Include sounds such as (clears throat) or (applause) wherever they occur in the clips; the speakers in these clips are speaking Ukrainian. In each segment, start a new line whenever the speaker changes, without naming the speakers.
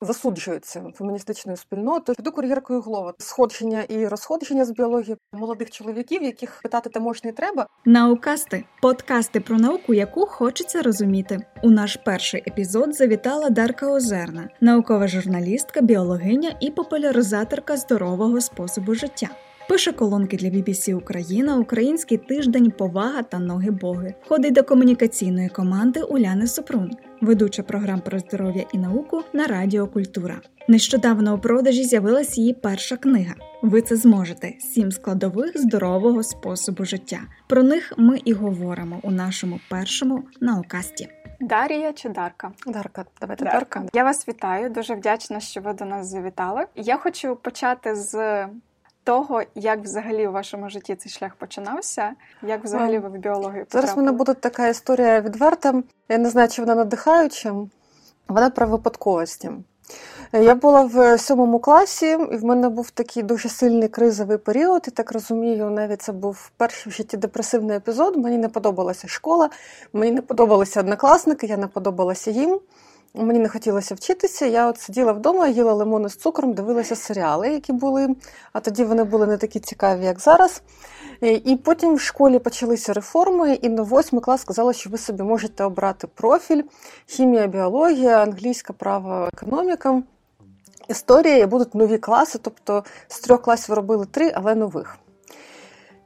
засуджується феміністичною спільнотою. Піду кур'єркою голова сходження і розходження з біології молодих чоловіків, яких питати таможні треба.
Наукасти подкасти про науку, яку хочеться розуміти. У наш перший епізод завітала Дарка Озерна, наукова журналістка, біологиня і популяризаторка здорового способу життя. Пише колонки для BBC Україна, Український тиждень, повага та ноги Боги. Входить до комунікаційної команди Уляни Супрун, ведуча програм про здоров'я і науку на Радіо Культура. Нещодавно у продажі з'явилась її перша книга. Ви це зможете: сім складових здорового способу життя. Про них ми і говоримо у нашому першому наукасті.
Дарія чи Дарка?
Дарка, давайте Дарка. Дарка.
Я вас вітаю. Дуже вдячна, що ви до нас завітали. Я хочу почати з того, як взагалі у вашому житті цей шлях починався, як взагалі ви в біологію потрапили?
Зараз в мене буде така історія відверта. Я не знаю, чи вона надихаюча. Вона про випадковості. Я була в сьомому класі, і в мене був такий дуже сильний кризовий період. І так розумію, навіть це був перший в житті депресивний епізод. Мені не подобалася школа, мені не подобалися однокласники, я не подобалася їм. Мені не хотілося вчитися. Я от сиділа вдома, їла лимони з цукром, дивилася серіали, які були, а тоді вони були не такі цікаві, як зараз. І потім в школі почалися реформи, і на восьмий клас сказали, що ви собі можете обрати профіль: хімія, біологія, англійська право, економіка, історія, і будуть нові класи. Тобто з трьох класів робили три, але нових.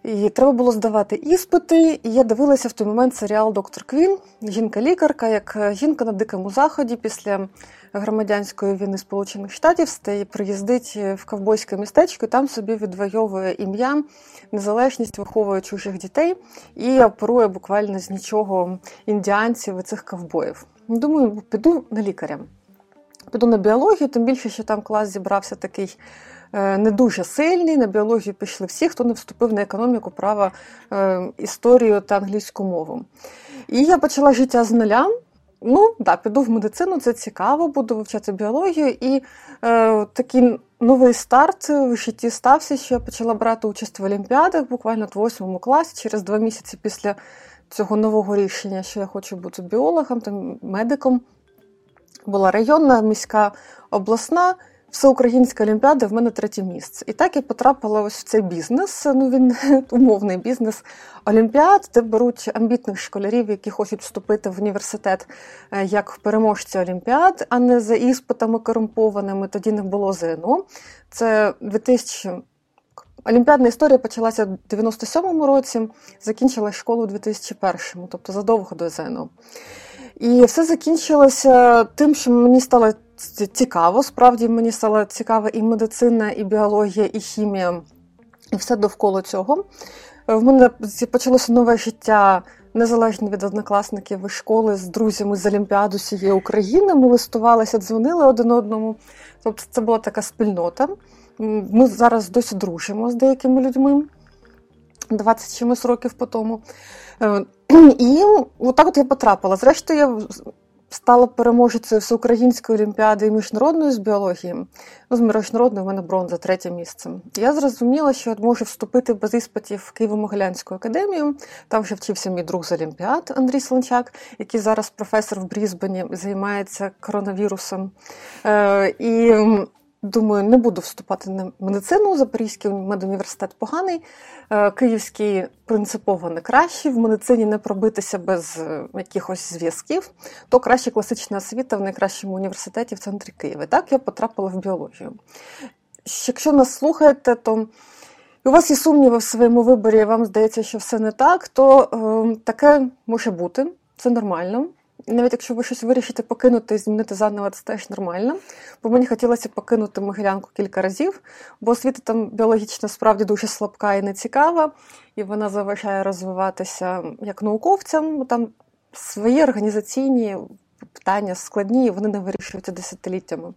І треба було здавати іспити. І я дивилася в той момент серіал Доктор Квін, жінка-лікарка, як е, жінка на дикому заході після громадянської війни Сполучених Штатів стає приїздить в ковбойське містечко, і там собі відвоює ім'я, незалежність виховує чужих дітей і оперує буквально з нічого індіанців і цих ковбоїв. Думаю, піду на лікаря. Піду на біологію, тим більше, що там клас зібрався такий Е, не дуже сильний. На біологію пішли всі, хто не вступив на економіку, право, е, історію та англійську мову. І я почала життя з нуля. Ну, да, піду в медицину, це цікаво, буду вивчати біологію. І е, такий новий старт в житті стався, що я почала брати участь в олімпіадах буквально в восьмому класі, через два місяці після цього нового рішення, що я хочу бути біологом, там, медиком. Була районна, міська обласна. Всеукраїнська олімпіада в мене третє місце. І так я потрапила ось в цей бізнес. Ну він (laughs) умовний бізнес олімпіад, де беруть амбітних школярів, які хочуть вступити в університет е, як переможці олімпіад, а не за іспитами корумпованими. Тоді не було ЗНО. Це 2000 Олімпіадна історія почалася в 97-му році, закінчилась школу у 2001-му, тобто задовго до ЗНО. І все закінчилося тим, що мені стало цікаво. Справді мені стала цікава і медицина, і біологія, і хімія, і все довкола цього. В мене почалося нове життя. Незалежно від однокласників і школи з друзями з Олімпіаду всієї України. Ми листувалися, дзвонили один одному. Тобто це була така спільнота. Ми зараз досі дружимо з деякими людьми 20 чимось років по тому. Е, (clears throat) і отак от я потрапила. Зрештою, я стала переможецею всеукраїнської олімпіади міжнародної з біології. Ну, з міжнародної в мене бронза, третє місце. Я зрозуміла, що можу вступити без іспитів в Києво-Могилянську академію. Там вже вчився мій друг з Олімпіад Андрій Слончак, який зараз професор в Брізбені займається коронавірусом. Е, І Думаю, не буду вступати на медицину. Запорізький медуніверситет поганий, е, київський принципово не кращий, в медицині не пробитися без е, якихось зв'язків, то краще класична освіта в найкращому університеті в центрі Києва. Так, я потрапила в біологію. Якщо нас слухаєте, то у вас є сумніви в своєму виборі, і вам здається, що все не так, то е, таке може бути, це нормально. Навіть якщо ви щось вирішите покинути і змінити заново, це теж нормально. Бо мені хотілося покинути Могилянку кілька разів, бо освіта там біологічно справді дуже слабка і нецікава, і вона заважає розвиватися як науковцям. Там свої організаційні питання складні, і вони не вирішуються десятиліттями.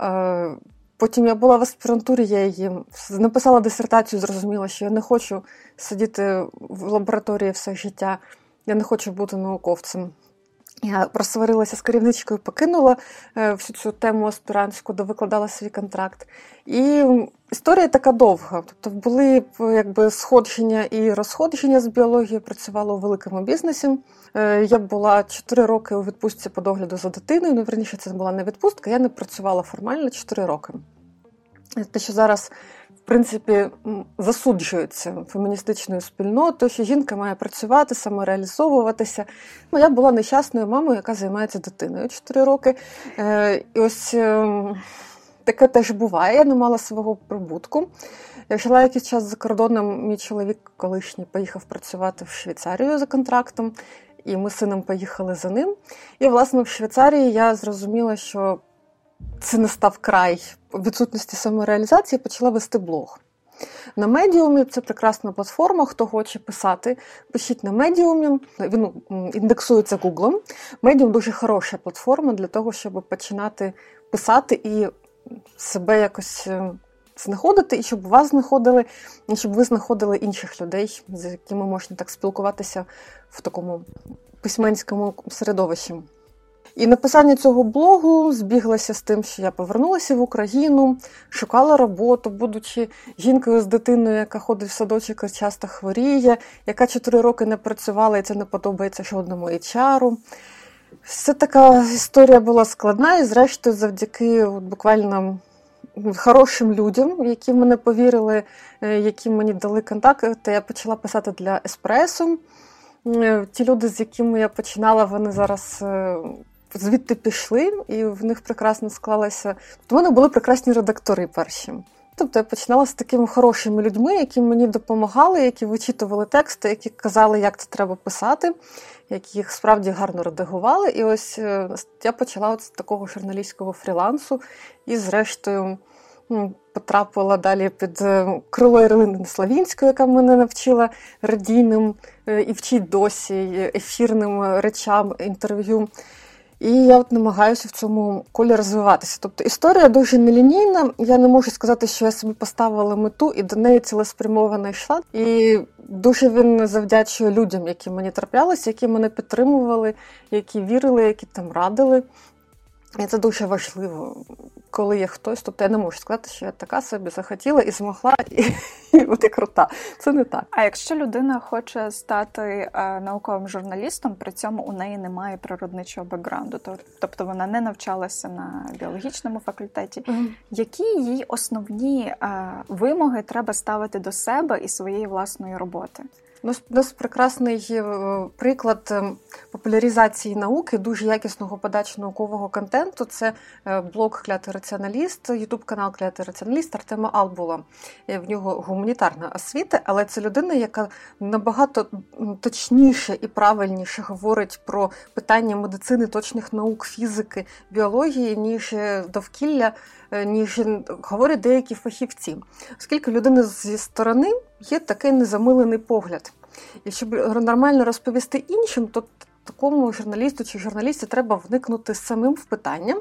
Е, потім я була в аспірантурі, я її написала дисертацію, зрозуміла, що я не хочу сидіти в лабораторії все життя, я не хочу бути науковцем. Я просварилася з керівничкою, покинула е, всю цю тему аспірантську, де викладала свій контракт. І історія така довга. Тобто були якби сходження і розходження з біології, працювала у великому бізнесі. Е, я була 4 роки у відпустці по догляду за дитиною. Ну, верніше, це була не відпустка, я не працювала формально 4 роки. Те, що зараз принципі засуджується феміністичною спільнотою, що жінка має працювати, самореалізовуватися. Ну, Я була нещасною мамою, яка займається дитиною 4 роки. Е, і ось ем, таке теж буває. Я не мала свого прибутку. Я жила якийсь час за кордоном, мій чоловік колишній поїхав працювати в Швейцарію за контрактом, і ми з сином поїхали за ним. І, власне, в Швейцарії я зрозуміла, що це не став край відсутності самореалізації, почала вести блог. На медіумі це прекрасна платформа. Хто хоче писати, пишіть на медіумі. Він індексується Гуглом. Медіум дуже хороша платформа для того, щоб починати писати і себе якось е, знаходити, і щоб вас знаходили, і щоб ви знаходили інших людей, з якими можна так спілкуватися в такому письменському середовищі. І написання цього блогу збіглося з тим, що я повернулася в Україну, шукала роботу, будучи жінкою з дитиною, яка ходить в садочок і часто хворіє, яка 4 роки не працювала, і це не подобається жодному HR. Все така історія була складна, і, зрештою, завдяки буквально хорошим людям, які в мене повірили, е, які мені дали контакт, я почала писати для Еспресо. Е, ті люди, з якими я починала, вони зараз е, звідти пішли, і в них прекрасно склалося. Тобто вони були прекрасні редактори перші. Тобто я починала з такими хорошими людьми, які мені допомагали, які вичитували тексти, які казали, як це треба писати, які їх справді гарно редагували. І ось е, я почала от з такого журналістського фрілансу і, зрештою, потрапила далі під е, крило Ірини Славінської, яка мене навчила радійним е, і вчить досі ефірним речам інтерв'ю. І я от намагаюся в цьому колі розвиватися. Тобто історія дуже нелінійна. Я не можу сказати, що я собі поставила мету і до неї цілеспрямовано йшла. І дуже він завдячує людям, які мені траплялися, які мене підтримували, які вірили, які там радили. І це дуже важливо, коли є хтось. Тобто я не можу сказати, що я така собі захотіла і змогла, і, і от крута. Це не так.
А якщо людина хоче стати е, науковим журналістом, при цьому у неї немає природничого бекграунду, тобто вона не навчалася на біологічному факультеті, mm-hmm. які їй основні е, вимоги треба ставити до себе і своєї власної роботи?
Ну, у нас прекрасний е, приклад ем, популяризації науки, дуже якісного подачі наукового контенту. Це е, блог Клятий раціоналіст, ютуб канал Клятий раціоналіст Артема Албула. Е, в нього гуманітарна освіта, але це людина, яка набагато точніше і правильніше говорить про питання медицини, точних наук, фізики, біології, ніж довкілля. Ніж говорять деякі фахівці, оскільки людина зі сторони є такий незамилений погляд. І щоб нормально розповісти іншим, то такому журналісту чи журналісті треба вникнути самим в питання,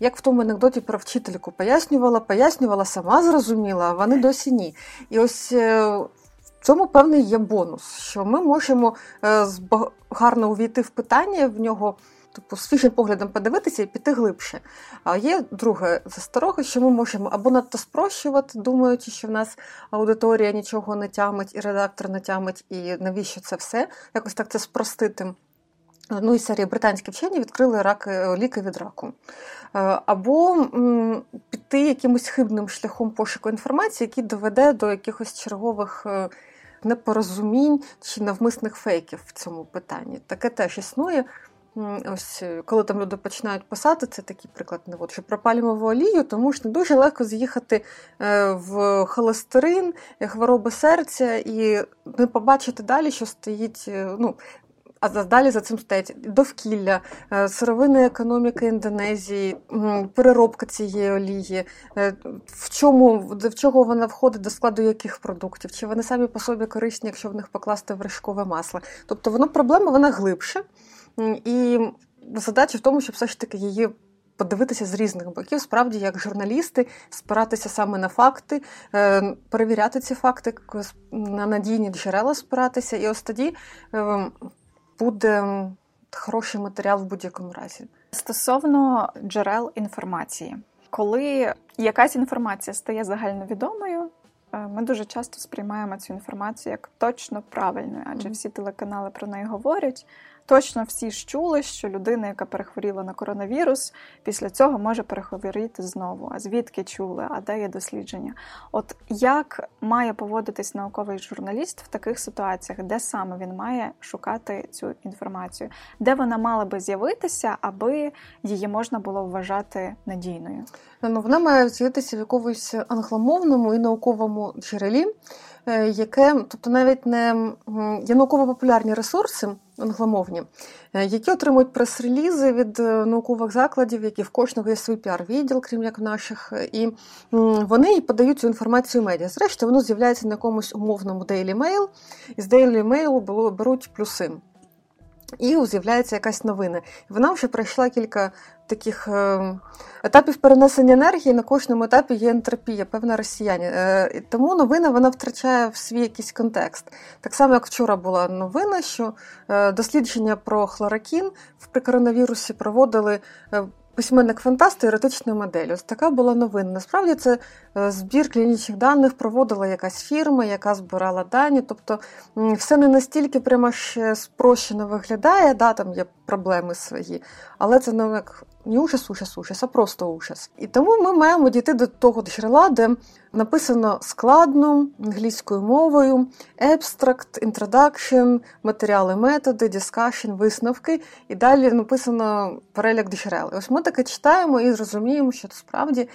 як в тому анекдоті про вчительку пояснювала, пояснювала, сама зрозуміла, а вони досі ні. І ось е, в цьому певний є бонус, що ми можемо е, гарно увійти в питання в нього типу, свіжим поглядом подивитися і піти глибше. А є друге засторога, що ми можемо або надто спрощувати, думаючи, що в нас аудиторія нічого не тямить, і редактор не тямить, і навіщо це все? Якось так це спростити. Ну і серії британські вчені відкрили рак, е, ліки від раку. Е, або м, піти якимось хибним шляхом пошуку інформації, який доведе до якихось чергових е, непорозумінь чи навмисних фейків в цьому питанні. Таке теж існує. Ось е, коли там люди починають писати, це такий приклад не що про пальмову олію, тому що дуже легко з'їхати е, в холестерин, е, хвороби серця і не побачити далі, що стоїть. ну, а далі за цим стоять довкілля, сировинна економіка Індонезії, переробка цієї олії, в чому в чого вона входить до складу яких продуктів, чи вони самі по собі корисні, якщо в них покласти вершкове масло. Тобто воно проблема вона глибше. І задача в тому, щоб все ж таки її подивитися з різних боків, справді, як журналісти, спиратися саме на факти, е, перевіряти ці факти, на надійні джерела спиратися, і ось тоді е, буде хороший матеріал в будь-якому разі.
Стосовно джерел інформації, коли якась інформація стає загальновідомою, е, ми дуже часто сприймаємо цю інформацію як точно правильною, адже всі телеканали про неї говорять. Точно всі ж чули, що людина, яка перехворіла на коронавірус, після цього може перехворіти знову. А звідки чули, а де є дослідження? От як має поводитись науковий журналіст в таких ситуаціях, де саме він має шукати цю інформацію, де вона мала би з'явитися, аби її можна було вважати надійною?
Ну, вона має з'явитися в якомусь англомовному і науковому джерелі. Е, яке, тобто навіть не є науково-популярні ресурси англомовні, е, які отримують прес-релізи від е, наукових закладів, які в кожного є свій піар-відділ, крім як наших, і вони подають цю інформацію медіа. Зрештою, воно з'являється на якомусь умовному Daily Mail, і з Daily Mail беруть плюси. І з'являється якась новина. Вона вже пройшла кілька таких е, етапів перенесення енергії. На кожному етапі є ентропія, певна росіяні. Е, тому новина вона втрачає в свій якийсь контекст. Так само, як вчора була новина, що е, дослідження про хлоракін в коронавірусі проводили письменник фантаст еротичної модель. Ось така була новина. Насправді це е, збір клінічних даних проводила якась фірма, яка збирала дані. Тобто все не настільки прямо ще спрощено виглядає, да, там є проблеми свої, але це не як не ужас, ужас, ужас, а просто ужас. І тому ми маємо дійти до того джерела, де написано складно англійською мовою, abstract, introduction, матеріали, методи, discussion, висновки. І далі написано перелік джерел. І Ось ми таке читаємо і зрозуміємо, що справді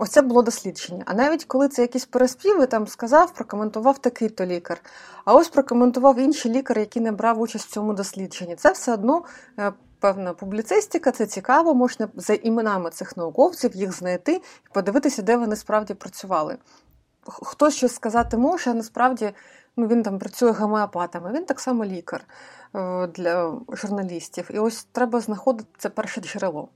ось це було дослідження. А навіть коли це якісь переспіви, там сказав, прокоментував такий-то лікар. А ось прокоментував інший лікар, який не брав участь в цьому дослідженні. Це все одно. Е, певна публіцистика, це цікаво, можна за іменами цих науковців їх знайти і подивитися, де вони справді працювали. Хтось щось сказати може, а насправді ну, він там працює гомеопатами, він так само лікар е, для журналістів. І ось треба знаходити це перше джерело.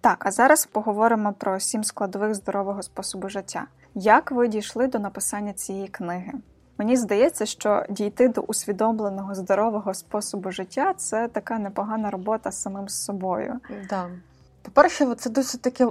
Так, а зараз поговоримо про сім складових здорового способу життя. Як ви дійшли до написання цієї книги? Мені здається, що дійти до усвідомленого здорового способу життя це така непогана робота з самим з собою.
Да. По-перше, це досить таке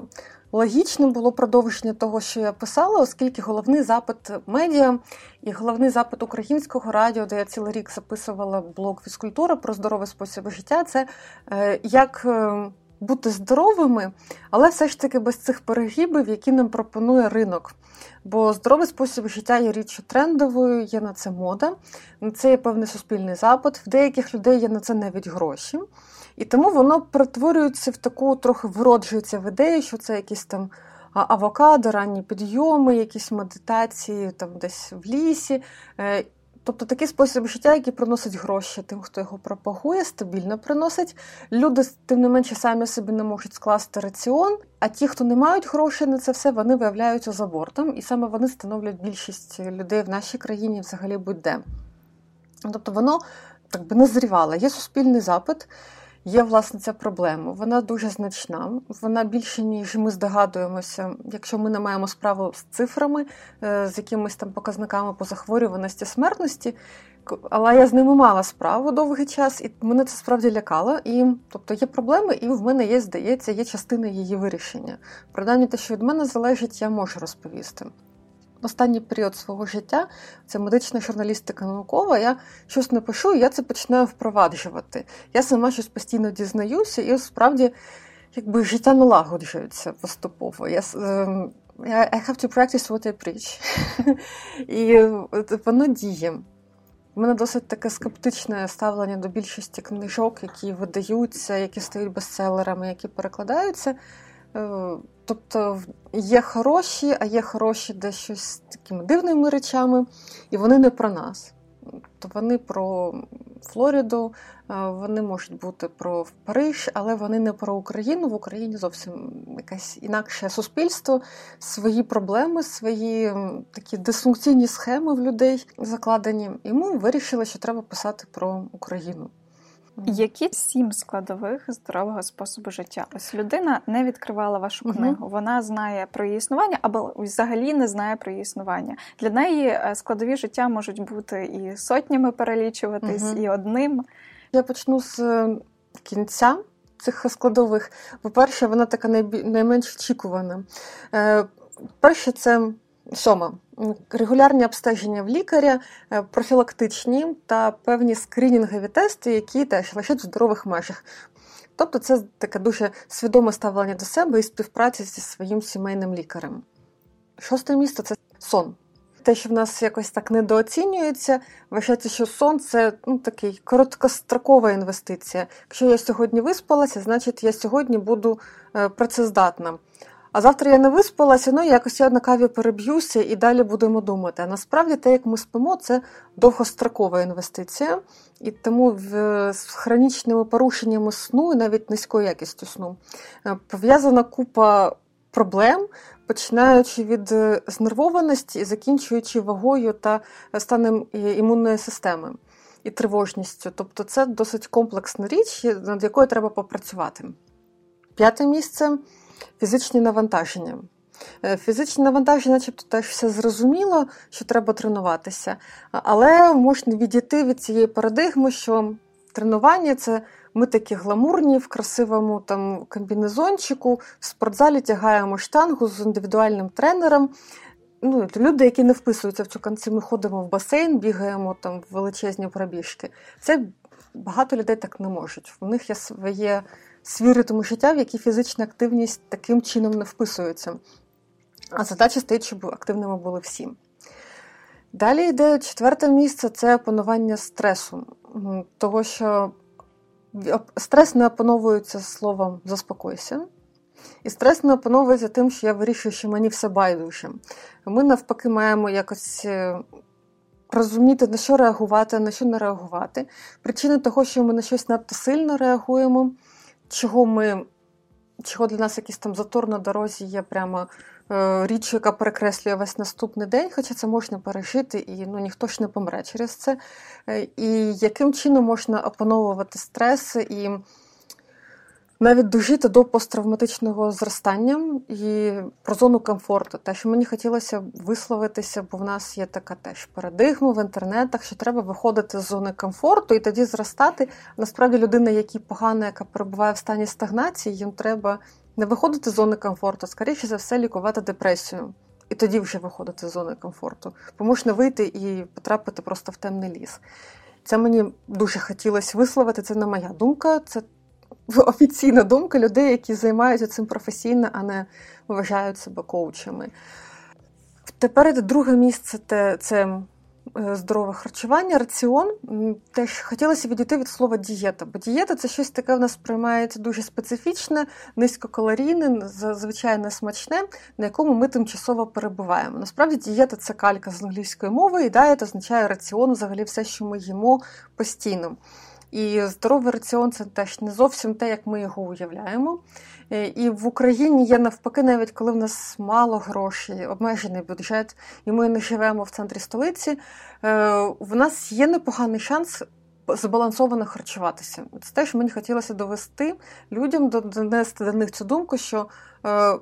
логічне було продовження того, що я писала, оскільки головний запит медіа і головний запит українського радіо, де я цілий рік записувала блог фізкультура про здоровий спосіб життя, це е, як е, бути здоровими, але все ж таки без цих перегибів, які нам пропонує ринок. Бо здоровий спосіб життя є річчю трендовою, є на це мода, на це є певний суспільний запит. В деяких людей є на це навіть гроші. І тому воно перетворюється в таку трохи вроджується в ідею, що це якісь там авокадо, ранні підйоми, якісь медитації там десь в лісі. Тобто такий спосіб життя, який приносить гроші тим, хто його пропагує, стабільно приносить. Люди, тим не менше, самі собі не можуть скласти раціон, а ті, хто не мають грошей на це все, вони виявляються за бортом, і саме вони становлять більшість людей в нашій країні взагалі будь-де. Тобто воно так би назрівало. Є суспільний запит. Є власне ця проблема. Вона дуже значна. Вона більше ніж ми здогадуємося, якщо ми не маємо справу з цифрами, е, з якимись там показниками по захворюваності смертності. Але я з ними мала справу довгий час, і мене це справді лякало. І тобто є проблеми, і в мене є, здається, є частина її вирішення. Принаймні те, що від мене залежить, я можу розповісти останній період свого життя, це медична журналістика наукова, я щось напишу, і я це починаю впроваджувати. Я сама щось постійно дізнаюся, і справді якби життя налагоджується поступово. Я ем, I have to practice what I preach. (laughs) І воно діє. У мене досить таке скептичне ставлення до більшості книжок, які видаються, які стають бестселерами, які перекладаються. Тобто є хороші, а є хороші дещо з такими дивними речами, і вони не про нас. То вони про Флориду, е, вони можуть бути про Париж, але вони не про Україну. В Україні зовсім якесь інакше суспільство, свої проблеми, свої такі дисфункційні схеми в людей закладені. І ми вирішили, що треба писати про Україну.
Які сім складових здорового способу життя? Ось людина не відкривала вашу книгу. Вона знає про її існування, або взагалі не знає про її існування. Для неї е, складові життя можуть бути і сотнями перелічуватись, і одним.
Я почну з е, кінця цих складових. По-перше, вона така найменш очікувана. Е, перше, це сьома. Регулярні обстеження в лікаря, е, профілактичні та певні скринінгові тести, які теж лишать в здорових межах. Тобто це таке дуже свідоме ставлення до себе і співпраця зі своїм сімейним лікарем. Шосте місце це сон. Те, що в нас якось так недооцінюється, вважається, що сон це ну, такий короткострокова інвестиція. Якщо я сьогодні виспалася, значить я сьогодні буду е, працездатна. А завтра я не виспалася, ну якось я на каві переб'юся і далі будемо думати. А насправді те, як ми спимо, це довгострокова інвестиція, і тому з хронічними порушеннями сну і навіть низькою якістю сну е, пов'язана купа проблем, починаючи від е, знервованості і закінчуючи вагою та станом імунної системи і тривожністю. Тобто це досить комплексна річ, над якою треба попрацювати. П'яте місце фізичні навантаження. Е, фізичні навантаження, начебто, теж все зрозуміло, що треба тренуватися, але можна відійти від цієї парадигми, що тренування це ми такі гламурні в красивому там комбінезончику, в спортзалі тягаємо штангу з індивідуальним тренером. Ну, Люди, які не вписуються в цю конці, ми ходимо в басейн, бігаємо там в величезні пробіжки. Це багато людей так не можуть. У них є своє свій ритм життя, в який фізична активність таким чином не вписується. А задача стоїть, щоб активними були всі. Далі йде четверте місце це опанування стресу. Того, що стрес не опановується словом заспокойся. І стрес не опановується тим, що я вирішую, що мені все байдуже. Ми навпаки маємо якось е, розуміти, на що реагувати, на що не реагувати. Причини того, що ми на щось надто сильно реагуємо, чого ми, чого для нас якийсь там затор на дорозі є прямо е, річ, яка перекреслює весь наступний день, хоча це можна пережити, і ну, ніхто ж не помре через це. Е, і яким чином можна опановувати стрес і навіть дожити до посттравматичного зростання і про зону комфорту. Те, що мені хотілося висловитися, бо в нас є така теж парадигма в інтернетах, що треба виходити з зони комфорту і тоді зростати. Насправді, людина, якій погана, яка перебуває в стані стагнації, їм треба не виходити з зони комфорту, скоріше за все, лікувати депресію. І тоді вже виходити з зони комфорту. Бо можна вийти і потрапити просто в темний ліс. Це мені дуже хотілося висловити. Це не моя думка. Це офіційна думка людей, які займаються цим професійно, а не вважають себе коучами. Тепер друге місце це е, здорове харчування, раціон. Теж хотілося відійти від слова дієта, бо дієта це щось таке в нас сприймається дуже специфічне, низькокалорійне, зазвичай не смачне, на якому ми тимчасово перебуваємо. Насправді дієта це калька з англійської мови, і дієта означає раціон, взагалі все, що ми їмо постійно. І здоровий раціон це теж не зовсім те, як ми його уявляємо. Е, і в Україні є навпаки, навіть коли в нас мало грошей, обмежений бюджет, і ми не живемо в центрі столиці. Е, в нас є непоганий шанс. Збалансовано харчуватися. Це теж мені хотілося довести людям, донести до них цю думку, що е,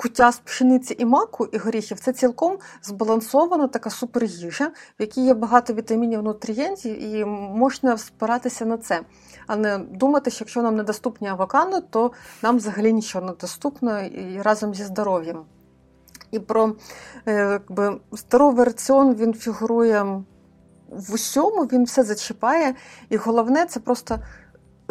куття з пшениці і маку і горіхів це цілком збалансована така суперїжа, в якій є багато вітамінів нутрієнтів, і можна спиратися на це, а не думати, що якщо нам недоступні авокадо, то нам взагалі нічого не доступно і разом зі здоров'ям. І про е, якби, здоровий раціон він фігурує в усьому, він все зачіпає. І головне це просто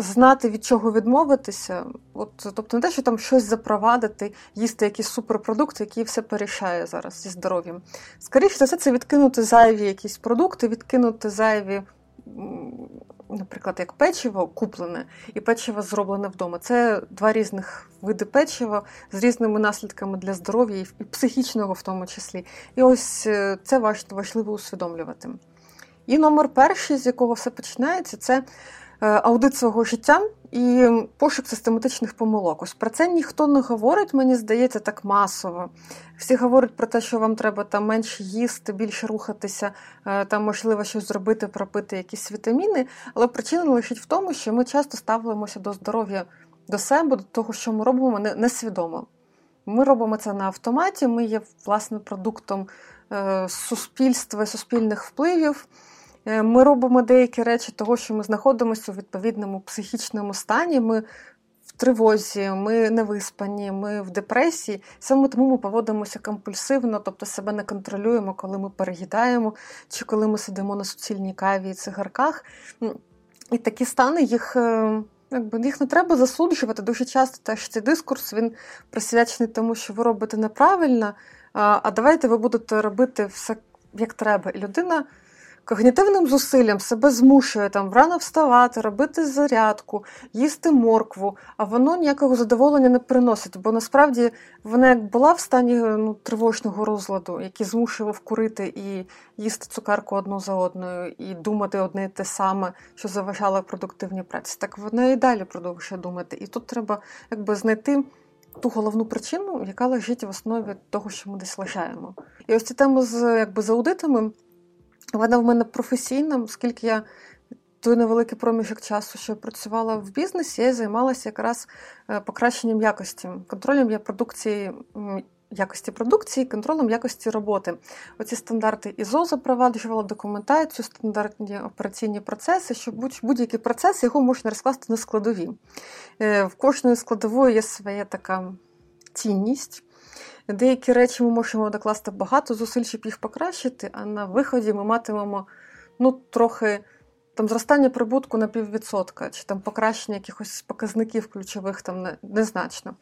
знати, від чого відмовитися, от тобто не те, що там щось запровадити, їсти якісь суперпродукти, які все порішає зараз зі здоров'ям. Скоріше за все, це відкинути зайві якісь продукти, відкинути зайві. Наприклад, як печиво куплене і печиво зроблене вдома. Це два різних види печива з різними наслідками для здоров'я і психічного в тому числі. І ось е, це важливо усвідомлювати. І номер перший, з якого все починається, це аудит свого життя і пошук систематичних помилок. Ось про це ніхто не говорить, мені здається, так масово. Всі говорять про те, що вам треба там менше їсти, більше рухатися, е, там можливо щось зробити, пропити якісь вітаміни. Але причина лежить в тому, що ми часто ставимося до здоров'я до себе, до того, що ми робимо несвідомо. Ми робимо це на автоматі, ми є власне продуктом е, суспільства, суспільних впливів. Е, ми робимо деякі речі, того, що ми знаходимося у відповідному психічному стані. Ми в тривозі, ми не виспані, ми в депресії. Саме тому ми поводимося компульсивно, тобто себе не контролюємо, коли ми переїдаємо, чи коли ми сидимо на суцільній каві і цигарках. І такі стани їх. Е, якби їх не треба засуджувати. Дуже часто теж цей дискурс він присвячений тому, що ви робите неправильно, а давайте ви будете робити все як треба. І людина когнітивним зусиллям себе змушує там рано вставати, робити зарядку, їсти моркву, а воно ніякого задоволення не приносить. Бо насправді вона як була в стані ну, тривожного розладу, який змушував курити і їсти цукерку одну за одною, і думати одне і те саме, що заважало продуктивній праці. Так вона і далі продовжує думати. І тут треба якби знайти. Ту головну причину, яка лежить в основі того, що ми десь лишаємо. І ось ця тема з якби з аудитами, вона в мене професійна, оскільки я той невеликий проміжок часу, що я працювала в бізнесі, я займалася якраз е, покращенням якості, контролем продукції. Якості продукції, контролем якості роботи. Оці стандарти ІЗО запроваджувала документацію, стандартні операційні процеси, щоб будь-який процес його можна розкласти на складові. Е, в кожної складової є своя така цінність. Деякі речі ми можемо докласти багато зусиль, щоб їх покращити, а на виході ми матимемо ну, трохи там зростання прибутку на піввідсотка, чи там покращення якихось показників ключових там незначно.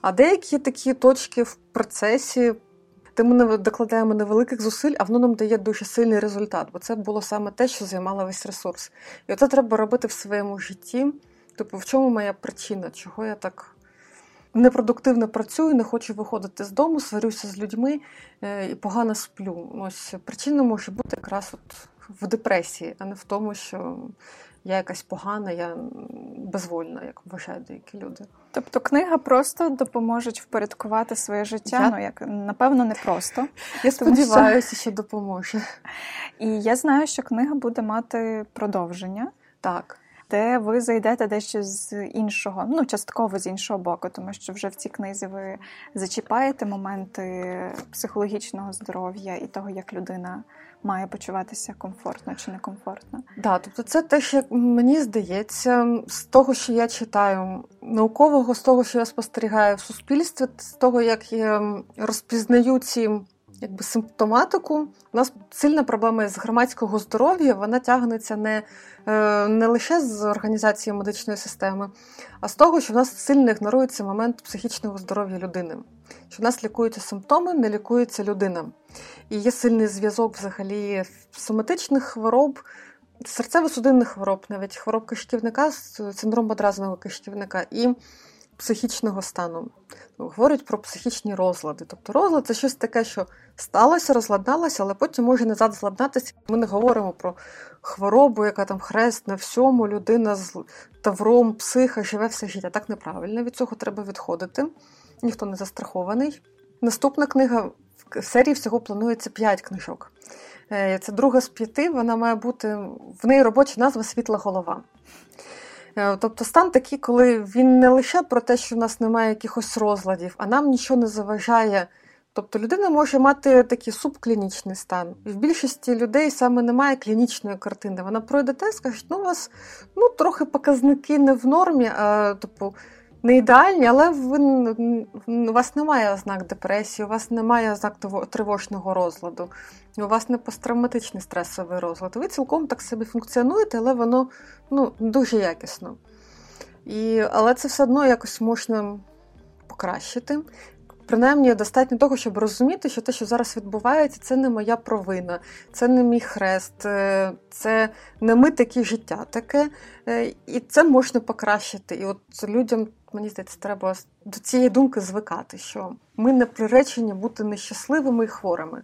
А деякі такі точки в процесі, де ми докладаємо невеликих зусиль, а воно нам дає дуже сильний результат, бо це було саме те, що займало весь ресурс. І це треба робити в своєму житті. Типу, в чому моя причина, чого я так непродуктивно працюю, не хочу виходити з дому, сварюся з людьми е, і погано сплю. Ось причина може бути якраз от в депресії, а не в тому, що я якась погана, я безвольна, як вважають деякі люди.
Тобто книга просто допоможе впорядкувати своє життя. Я... Ну як напевно, не просто.
Я сподіваюся, що допоможе.
І я знаю, що книга буде мати продовження.
Так
де ви зайдете дещо з іншого, ну частково з іншого боку, тому що вже в цій книзі ви зачіпаєте моменти психологічного здоров'я і того, як людина має почуватися комфортно чи некомфортно.
Да, тобто це те, що мені здається, з того, що я читаю наукового, з того, що я спостерігаю в суспільстві, з того, як я розпізнаю ці якби симптоматику. У нас сильна проблема з громадського здоров'я, вона тягнеться не е, не лише з організації медичної системи, а з того, що в нас сильно ігнорується момент психічного здоров'я людини. Що в нас лікуються симптоми, не лікується людина. І є сильний зв'язок взагалі соматичних хвороб, серцево-судинних хвороб, навіть хвороб кишківника, синдром одразного кишківника. І психічного стану. Говорять про психічні розлади. Тобто розлад це щось таке, що сталося, розладналося, але потім може назад зладнатися. Ми не говоримо про хворобу, яка там хрест на всьому, людина з тавром, психа живе все життя. Так неправильно. Від цього треба відходити. Ніхто не застрахований. Наступна книга в серії всього планується 5 книжок. Е, це друга з п'яти, вона має бути в неї робоча назва Світла голова. Е, тобто стан такий, коли він не лише про те, що в нас немає якихось розладів, а нам нічого не заважає. Тобто людина може мати такий субклінічний стан. В більшості людей саме немає клінічної картини. Вона пройде тест, скаже, ну у вас ну, трохи показники не в нормі, а типу, не ідеальні, але ви, у вас немає ознак депресії, у вас немає ознак тривожного розладу, у вас не посттравматичний стресовий розлад. Ви цілком так собі функціонуєте, але воно ну, дуже якісно. І, Але це все одно якось можна покращити. Принаймні, достатньо того, щоб розуміти, що те, що зараз відбувається, це не моя провина, це не мій хрест, е, це не ми такі життя таке, е, і це можна покращити. І от людям мені здається, треба до цієї думки звикати, що ми не приречені бути нещасливими і хворими.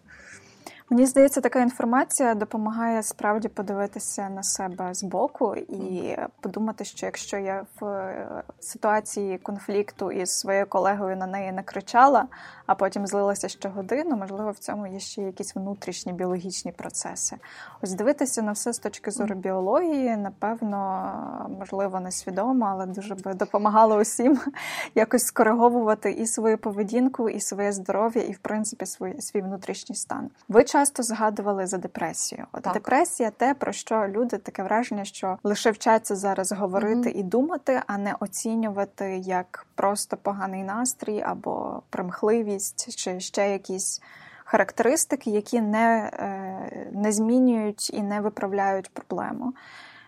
Мені здається, така інформація допомагає справді подивитися на себе збоку і подумати, що якщо я в е, ситуації конфлікту із своєю колегою на неї не кричала, а потім злилася щогодину, можливо, в цьому є ще якісь внутрішні біологічні процеси. Ось дивитися на все з точки зору біології, напевно, можливо, несвідомо, але дуже би допомагало усім (laughs) якось скориговувати і свою поведінку, і своє здоров'я, і в принципі свій, свій внутрішній стан. Ви часто згадували за депресію. От так. депресія, те про що люди таке враження, що лише вчаться зараз говорити mm-hmm. і думати, а не оцінювати як просто поганий настрій або примхливість, чи ще якісь характеристики, які не, е, не змінюють і не виправляють проблему.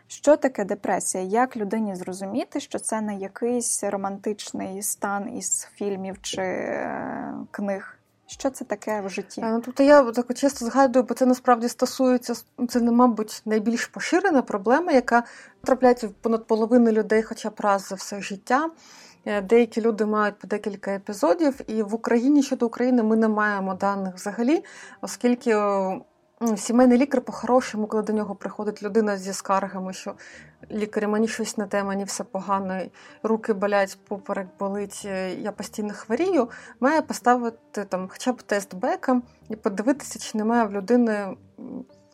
Що таке депресія? Як людині зрозуміти, що це не якийсь романтичний стан із фільмів чи е, книг? Що це таке в житті?
Ну, тобто я так часто згадую, бо це насправді стосується це, мабуть, найбільш поширена проблема, яка трапляється в понад половину людей, хоча б раз за все життя. Е, деякі люди мають по декілька епізодів, і в Україні щодо України ми не маємо даних взагалі, оскільки сімейний лікар по-хорошому, коли до нього приходить людина зі скаргами, що лікарі, мені щось на те, мені все погано, руки болять, поперек болить, е, я постійно хворію, має поставити там хоча б тест бека і подивитися, чи немає в людини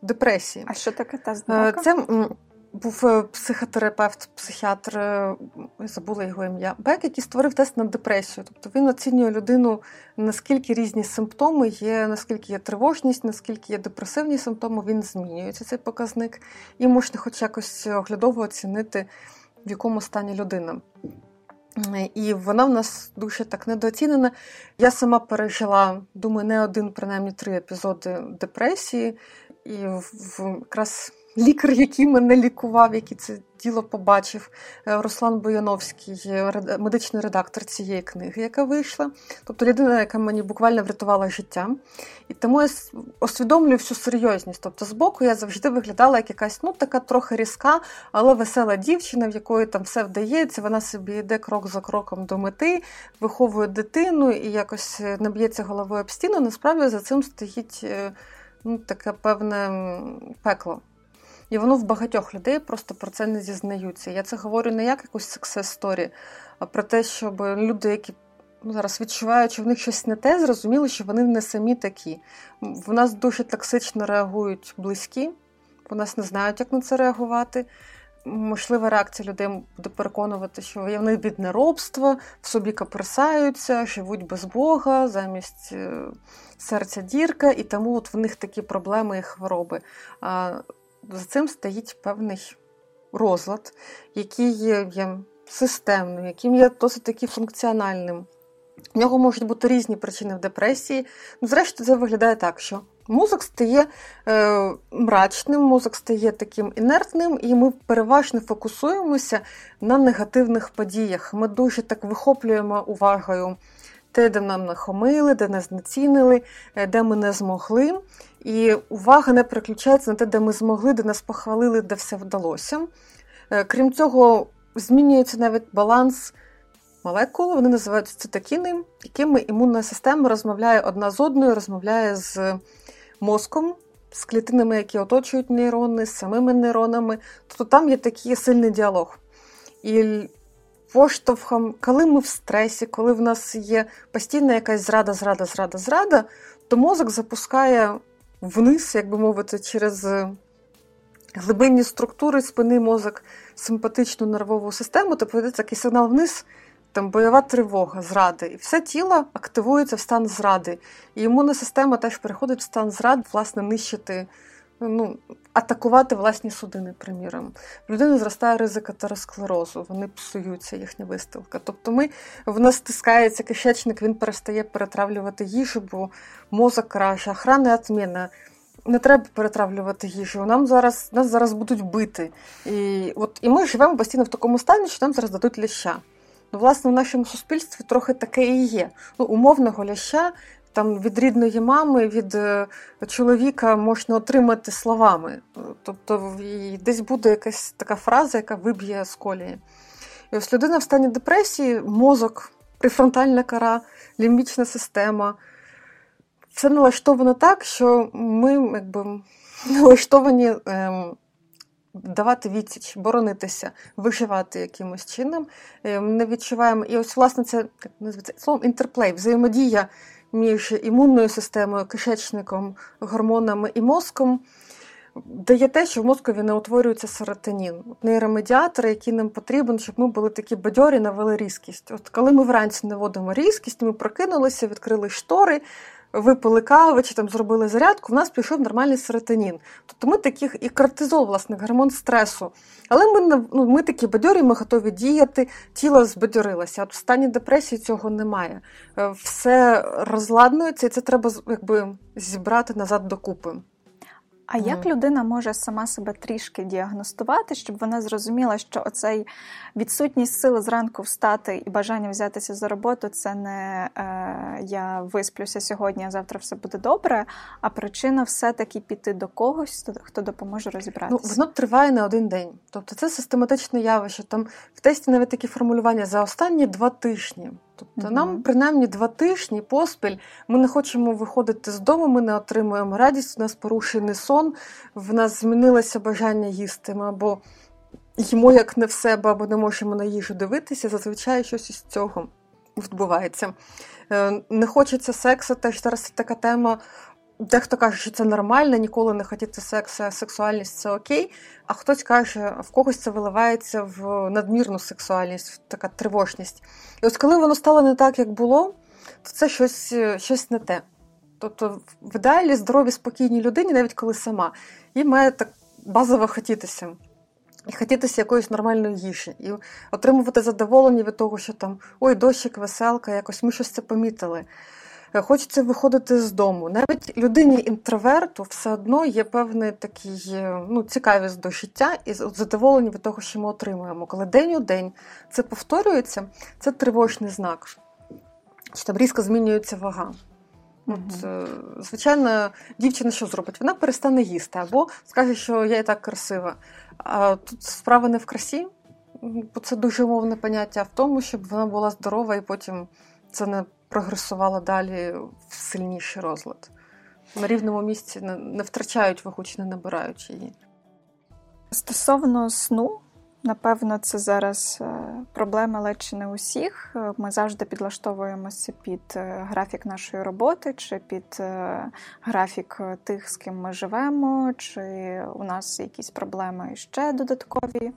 депресії.
А що таке тест е, бека?
Це був е, психотерапевт, психіатр, е, забула його ім'я, Бек, який створив тест на депресію. Тобто він оцінює людину, наскільки різні симптоми є, наскільки є тривожність, наскільки є депресивні симптоми, він змінюється цей показник, і можна хоч якось оглядово оцінити, в якому стані людина. І вона в нас дуже так недооцінена. Я сама пережила, думаю, не один, принаймні три епізоди депресії, і в якраз лікар, який мене лікував, який це діло побачив, е, Руслан Бояновський, е, медичний редактор цієї книги, яка вийшла. Тобто людина, яка мені буквально врятувала життя. І тому я усвідомлюю всю серйозність. Тобто, збоку я завжди виглядала як якась ну, така трохи різка, але весела дівчина, в якої там все вдається, вона собі йде крок за кроком до мети, виховує дитину і якось е, наб'ється головою об стіну. Насправді за цим стоїть ну, таке певне пекло. І воно в багатьох людей просто про це не зізнаються. Я це говорю не як якусь success story, а про те, щоб люди, які ну, зараз відчувають, що в них щось не те, зрозуміли, що вони не самі такі. В нас дуже токсично реагують близькі, у нас не знають, як на це реагувати. Можлива реакція людей буде переконувати, що вони від неробства, в собі каперсаються, живуть без Бога, замість е, серця дірка, і тому от в них такі проблеми і хвороби за цим стоїть певний розлад, який є, є системним, яким є досить таки функціональним. У нього можуть бути різні причини в депресії. Ну, Зрештою, це виглядає так, що мозок стає е, мрачним, мозок стає таким інертним, і ми переважно фокусуємося на негативних подіях. Ми дуже так вихоплюємо увагою те, де нам нахомили, де нас знецінили, е, де ми не змогли. І увага не переключається на те, де ми змогли, де нас похвалили, де все вдалося. Е, крім цього, змінюється навіть баланс молекул, вони називаються цитокіни, якими імунна система розмовляє одна з одною, розмовляє з мозком, з клітинами, які оточують нейрони, з самими нейронами. Тобто там є такий сильний діалог. І поштовхом, коли ми в стресі, коли в нас є постійна якась зрада, зрада, зрада, зрада, то мозок запускає вниз, як би мовити, через глибинні структури спини мозок, симпатичну нервову систему, то тобто такий сигнал вниз. Там бойова тривога, зради, і все тіло активується в стан зради. І імунна система теж переходить в стан зради, власне, нищити ну, атакувати власні судини, приміром. В людини зростає ризик атеросклерозу, вони псуються, їхня виставка. Тобто ми, в нас стискається кишечник, він перестає перетравлювати їжу, бо мозок краще, охрана отміна. Не треба перетравлювати їжу. Нам зараз нас зараз будуть бити. І от і ми живемо постійно в такому стані, що нам зараз дадуть ляща. Ну, власне, в нашому суспільстві трохи таке і є. Ну, умовного ляща там від рідної мами, від е, чоловіка можна отримати словами. Тобто десь буде якась така фраза, яка виб'є з колії. І ось людина в стані депресії, мозок, префронтальна кара, лімбічна система. Все налаштовано так, що ми якби, налаштовані ем, давати відсіч, боронитися, виживати якимось чином. Ем, не відчуваємо. І ось, власне, це називається словом інтерплей, взаємодія між імунною системою, кишечником, гормонами і мозком. Дає те, що в мозкові не утворюється серотонін. Нейромедіатор, який нам потрібен, щоб ми були такі бадьорі, навели різкість. От коли ми вранці наводимо різкість, ми прокинулися, відкрили штори, випили кави чи там зробили зарядку, в нас пішов нормальний серотонін. Тобто ми таких і кортизол, власне, гормон стресу. Але ми ну, ми такі бадьорі, ми готові діяти, тіло збадьорилося. От в стані депресії цього немає. Е, все розладнується, і це треба якби зібрати назад докупи.
А як людина може сама себе трішки діагностувати, щоб вона зрозуміла, що оцей відсутність сили зранку встати і бажання взятися за роботу це не е, я висплюся сьогодні, а завтра все буде добре. А причина все-таки піти до когось, хто допоможе розібратися?
Ну, Воно триває не один день. Тобто це систематичне явище. Там в тесті навіть такі формулювання за останні два тижні. Тобто mm нам принаймні два тижні поспіль ми не хочемо виходити з дому, ми не отримуємо радість, у нас порушений сон, в нас змінилося бажання їсти. Ми або їмо як не в себе, або не можемо на їжу дивитися. Зазвичай щось із цього відбувається. Е, не хочеться сексу, теж зараз така тема. Дехто каже, що це нормально, ніколи не хотіти секс, сексуальність це окей. А хтось каже, в когось це виливається в надмірну сексуальність, в така тривожність. І ось коли воно стало не так, як було, то це щось щось не те. Тобто, в ідеалі здоровій, спокійній людині, навіть коли сама, їй має так базово хотітися. І хотітися якоїсь нормальної їжі, і отримувати задоволення від того, що там ой, дощик, веселка, якось ми щось це помітили. Е, хочеться виходити з дому. Навіть людині інтроверту все одно є певний такий е, ну, цікавість до життя і задоволення від того, що ми отримуємо. Коли день у день це повторюється, це тривожний знак. Чи там різко змінюється вага. От, е, Звичайно, дівчина що зробить? Вона перестане їсти або скаже, що я і так красива. А тут справа не в красі, бо це дуже умовне поняття, а в тому, щоб вона була здорова і потім це не прогресувала далі в сильніший розлад. На рівному місці не втрачають вагу чи не набирають її.
Стосовно сну, напевно, це зараз е, проблема ледь не усіх. Ми завжди підлаштовуємося під е, графік нашої роботи, чи під е, графік тих, з ким ми живемо, чи у нас якісь проблеми ще додаткові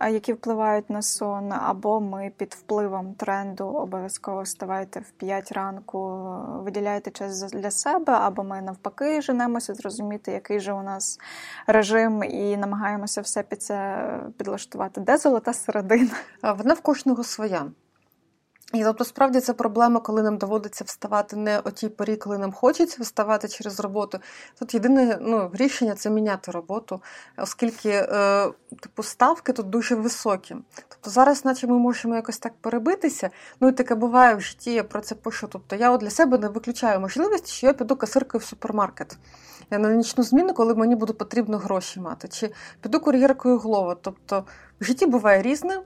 які впливають на сон, або ми під впливом тренду обов'язково вставайте в 5 ранку, виділяєте час для себе, або ми навпаки женемося зрозуміти, який же у нас режим, і намагаємося все під це підлаштувати. Де золота середина?
Вона в кожного своя. І тобто, справді це проблема, коли нам доводиться вставати не о тій порі, коли нам хочеться вставати через роботу. Тут єдине ну, рішення це міняти роботу, оскільки е, типу ставки тут дуже високі. Тобто зараз, наче ми можемо якось так перебитися. Ну і таке буває в житті, я про це пишу. Тобто я от для себе не виключаю можливість, що я піду касиркою в супермаркет. Я на нічну зміну, коли мені буде потрібно гроші мати, чи піду кур'єркою голова. Тобто в житті буває різне.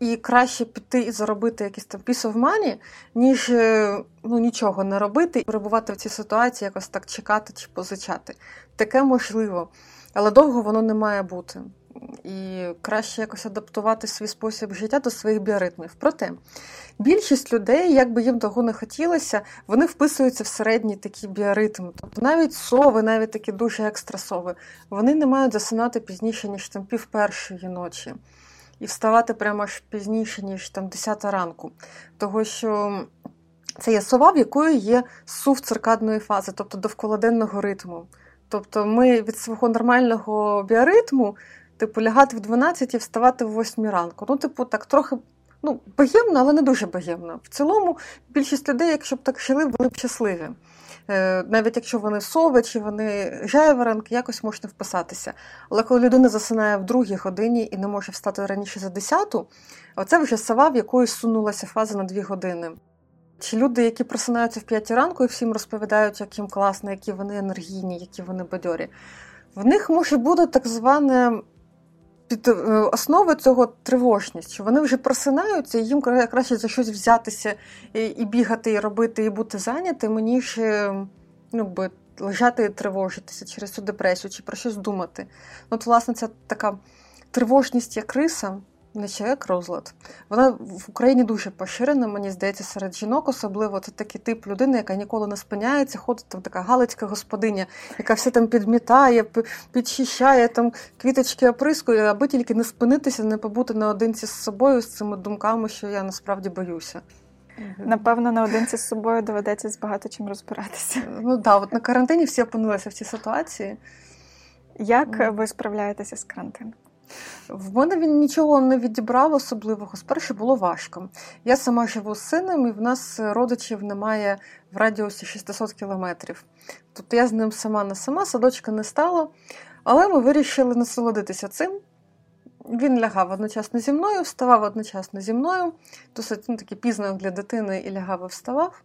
І краще піти і заробити якісь там piece of money, ніж е, ну, нічого не робити і перебувати в цій ситуації, якось так чекати чи позичати. Таке можливо, але довго воно не має бути. І краще якось адаптувати свій спосіб життя до своїх біоритмів. Проте більшість людей, як би їм того не хотілося, вони вписуються в середні такі біоритми. Тобто навіть сови, навіть такі дуже екстрасови, вони не мають засинати пізніше, ніж там пів першої ночі і вставати прямо аж пізніше, ніж там 10 ранку. Того що це є сова, в якої є сув циркадної фази, тобто довколаденного ритму. Тобто ми від свого нормального біоритму, типу, лягати в 12 і вставати в 8 ранку. Ну, типу, так трохи ну, богемно, але не дуже богемно. В цілому більшість людей, якщо б так жили, були б щасливі. Е, навіть якщо вони сови чи вони жайворонки, якось можна вписатися. Але коли людина засинає в другій годині і не може встати раніше за десяту, оце вже сова, в якої сунулася фаза на дві години. Чи люди, які просинаються в п'ятій ранку і всім розповідають, як їм класно, які вони енергійні, які вони бадьорі, в них може бути так зване під е, основи цього тривожність, що вони вже просинаються, і їм краще за щось взятися і, і бігати, і робити, і бути зайнятими, ніж е, ну, би, лежати і тривожитися через цю депресію чи про щось думати. От, власне, ця така тривожність як риса. Не ще як розлад. Вона в Україні дуже поширена, мені здається, серед жінок, особливо це такий тип людини, яка ніколи не спиняється, ходить там така галицька господиня, яка все там підмітає, підчищає, там квіточки оприскує, аби тільки не спинитися, не побути наодинці з собою з цими думками, що я насправді боюся.
Напевно, наодинці з собою доведеться з багато чим розбиратися.
Ну так, да, от на карантині всі опинилися в цій ситуації.
Як ви справляєтеся з карантином?
В мене він нічого не відібрав особливого. Спершу було важко. Я сама живу з сином, і в нас родичів немає в радіусі 600 кілометрів. Тобто я з ним сама на сама, садочка не стала, але ми вирішили насолодитися цим. Він лягав одночасно зі мною, вставав одночасно зі мною, досить ну, таки пізно для дитини і лягав і вставав.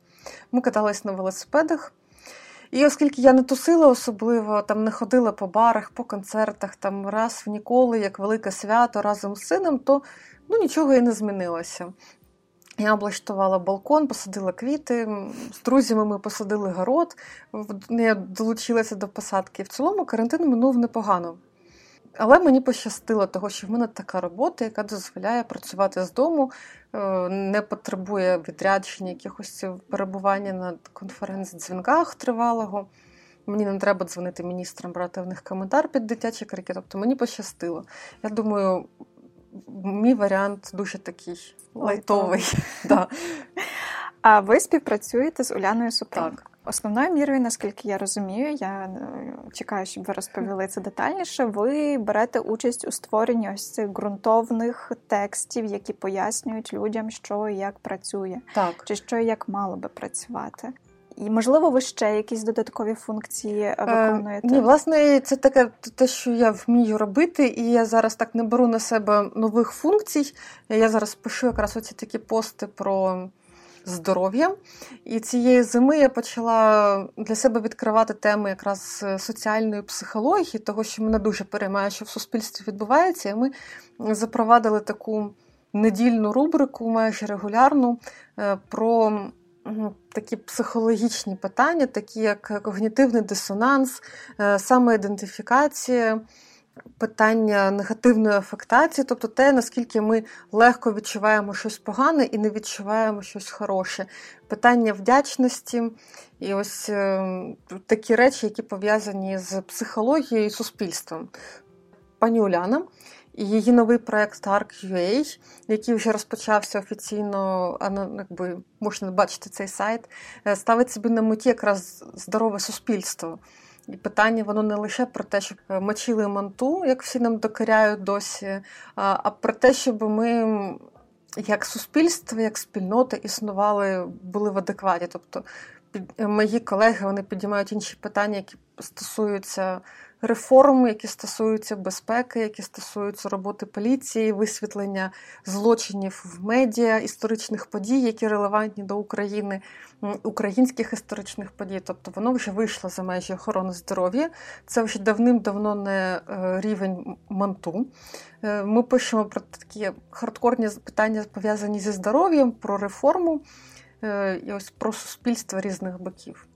Ми катались на велосипедах. І оскільки я не тусила особливо, там не ходила по барах, по концертах, там раз в ніколи, як велике свято разом з сином, то ну, нічого і не змінилося. Я облаштувала балкон, посадила квіти, з друзями ми посадили город, я долучилася до посадки. В цілому карантин минув непогано. Але мені пощастило, того, що в мене така робота, яка дозволяє працювати з дому, е, не потребує відрядження, якихось перебування на конференц-дзвінках тривалого. Мені не треба дзвонити міністрам, брати в них коментар під дитячі крики. Тобто мені пощастило. Я думаю, мій варіант дуже такий лайтовий. (laughs) да.
А ви співпрацюєте з Уляною Супрун? Так. Основною мірою, наскільки я розумію, я е, чекаю, щоб ви розповіли це детальніше. Ви берете участь у створенні ось цих ґрунтовних текстів, які пояснюють людям, що і як працює,
так
чи що і як мало би працювати. І можливо, ви ще якісь додаткові функції е, виконуєте?
Е, ні, власне, це таке те, що я вмію робити, і я зараз так не беру на себе нових функцій. Я зараз пишу якраз оці такі пости про здоров'я. І цієї зими я почала для себе відкривати теми якраз соціальної психології, того, що мене дуже переймає, що в суспільстві відбувається. І ми запровадили таку недільну рубрику, майже регулярну, е, про такі психологічні питання, такі як когнітивний дисонанс, е, самоідентифікація питання негативної афектації, тобто те, наскільки ми легко відчуваємо щось погане і не відчуваємо щось хороше, питання вдячності і ось е, такі речі, які пов'язані з психологією і суспільством. Пані Уляна. І її новий проект ARC.ua, який вже розпочався офіційно, якби можна бачити цей сайт, е, ставить собі на меті якраз здорове суспільство. І питання воно не лише про те, щоб мочили манту, як всі нам докоряють досі, а про те, щоб ми. Як суспільство, як спільнота існували, були в адекваті. Тобто мої колеги вони підіймають інші питання, які стосуються реформ, які стосуються безпеки, які стосуються роботи поліції, висвітлення злочинів в медіа, історичних подій, які релевантні до України, українських історичних подій. Тобто воно вже вийшло за межі охорони здоров'я. Це вже давним-давно не е, рівень манту. Е, ми пишемо про такі хардкорні питання, пов'язані зі здоров'ям, про реформу е, і ось про суспільство різних боків.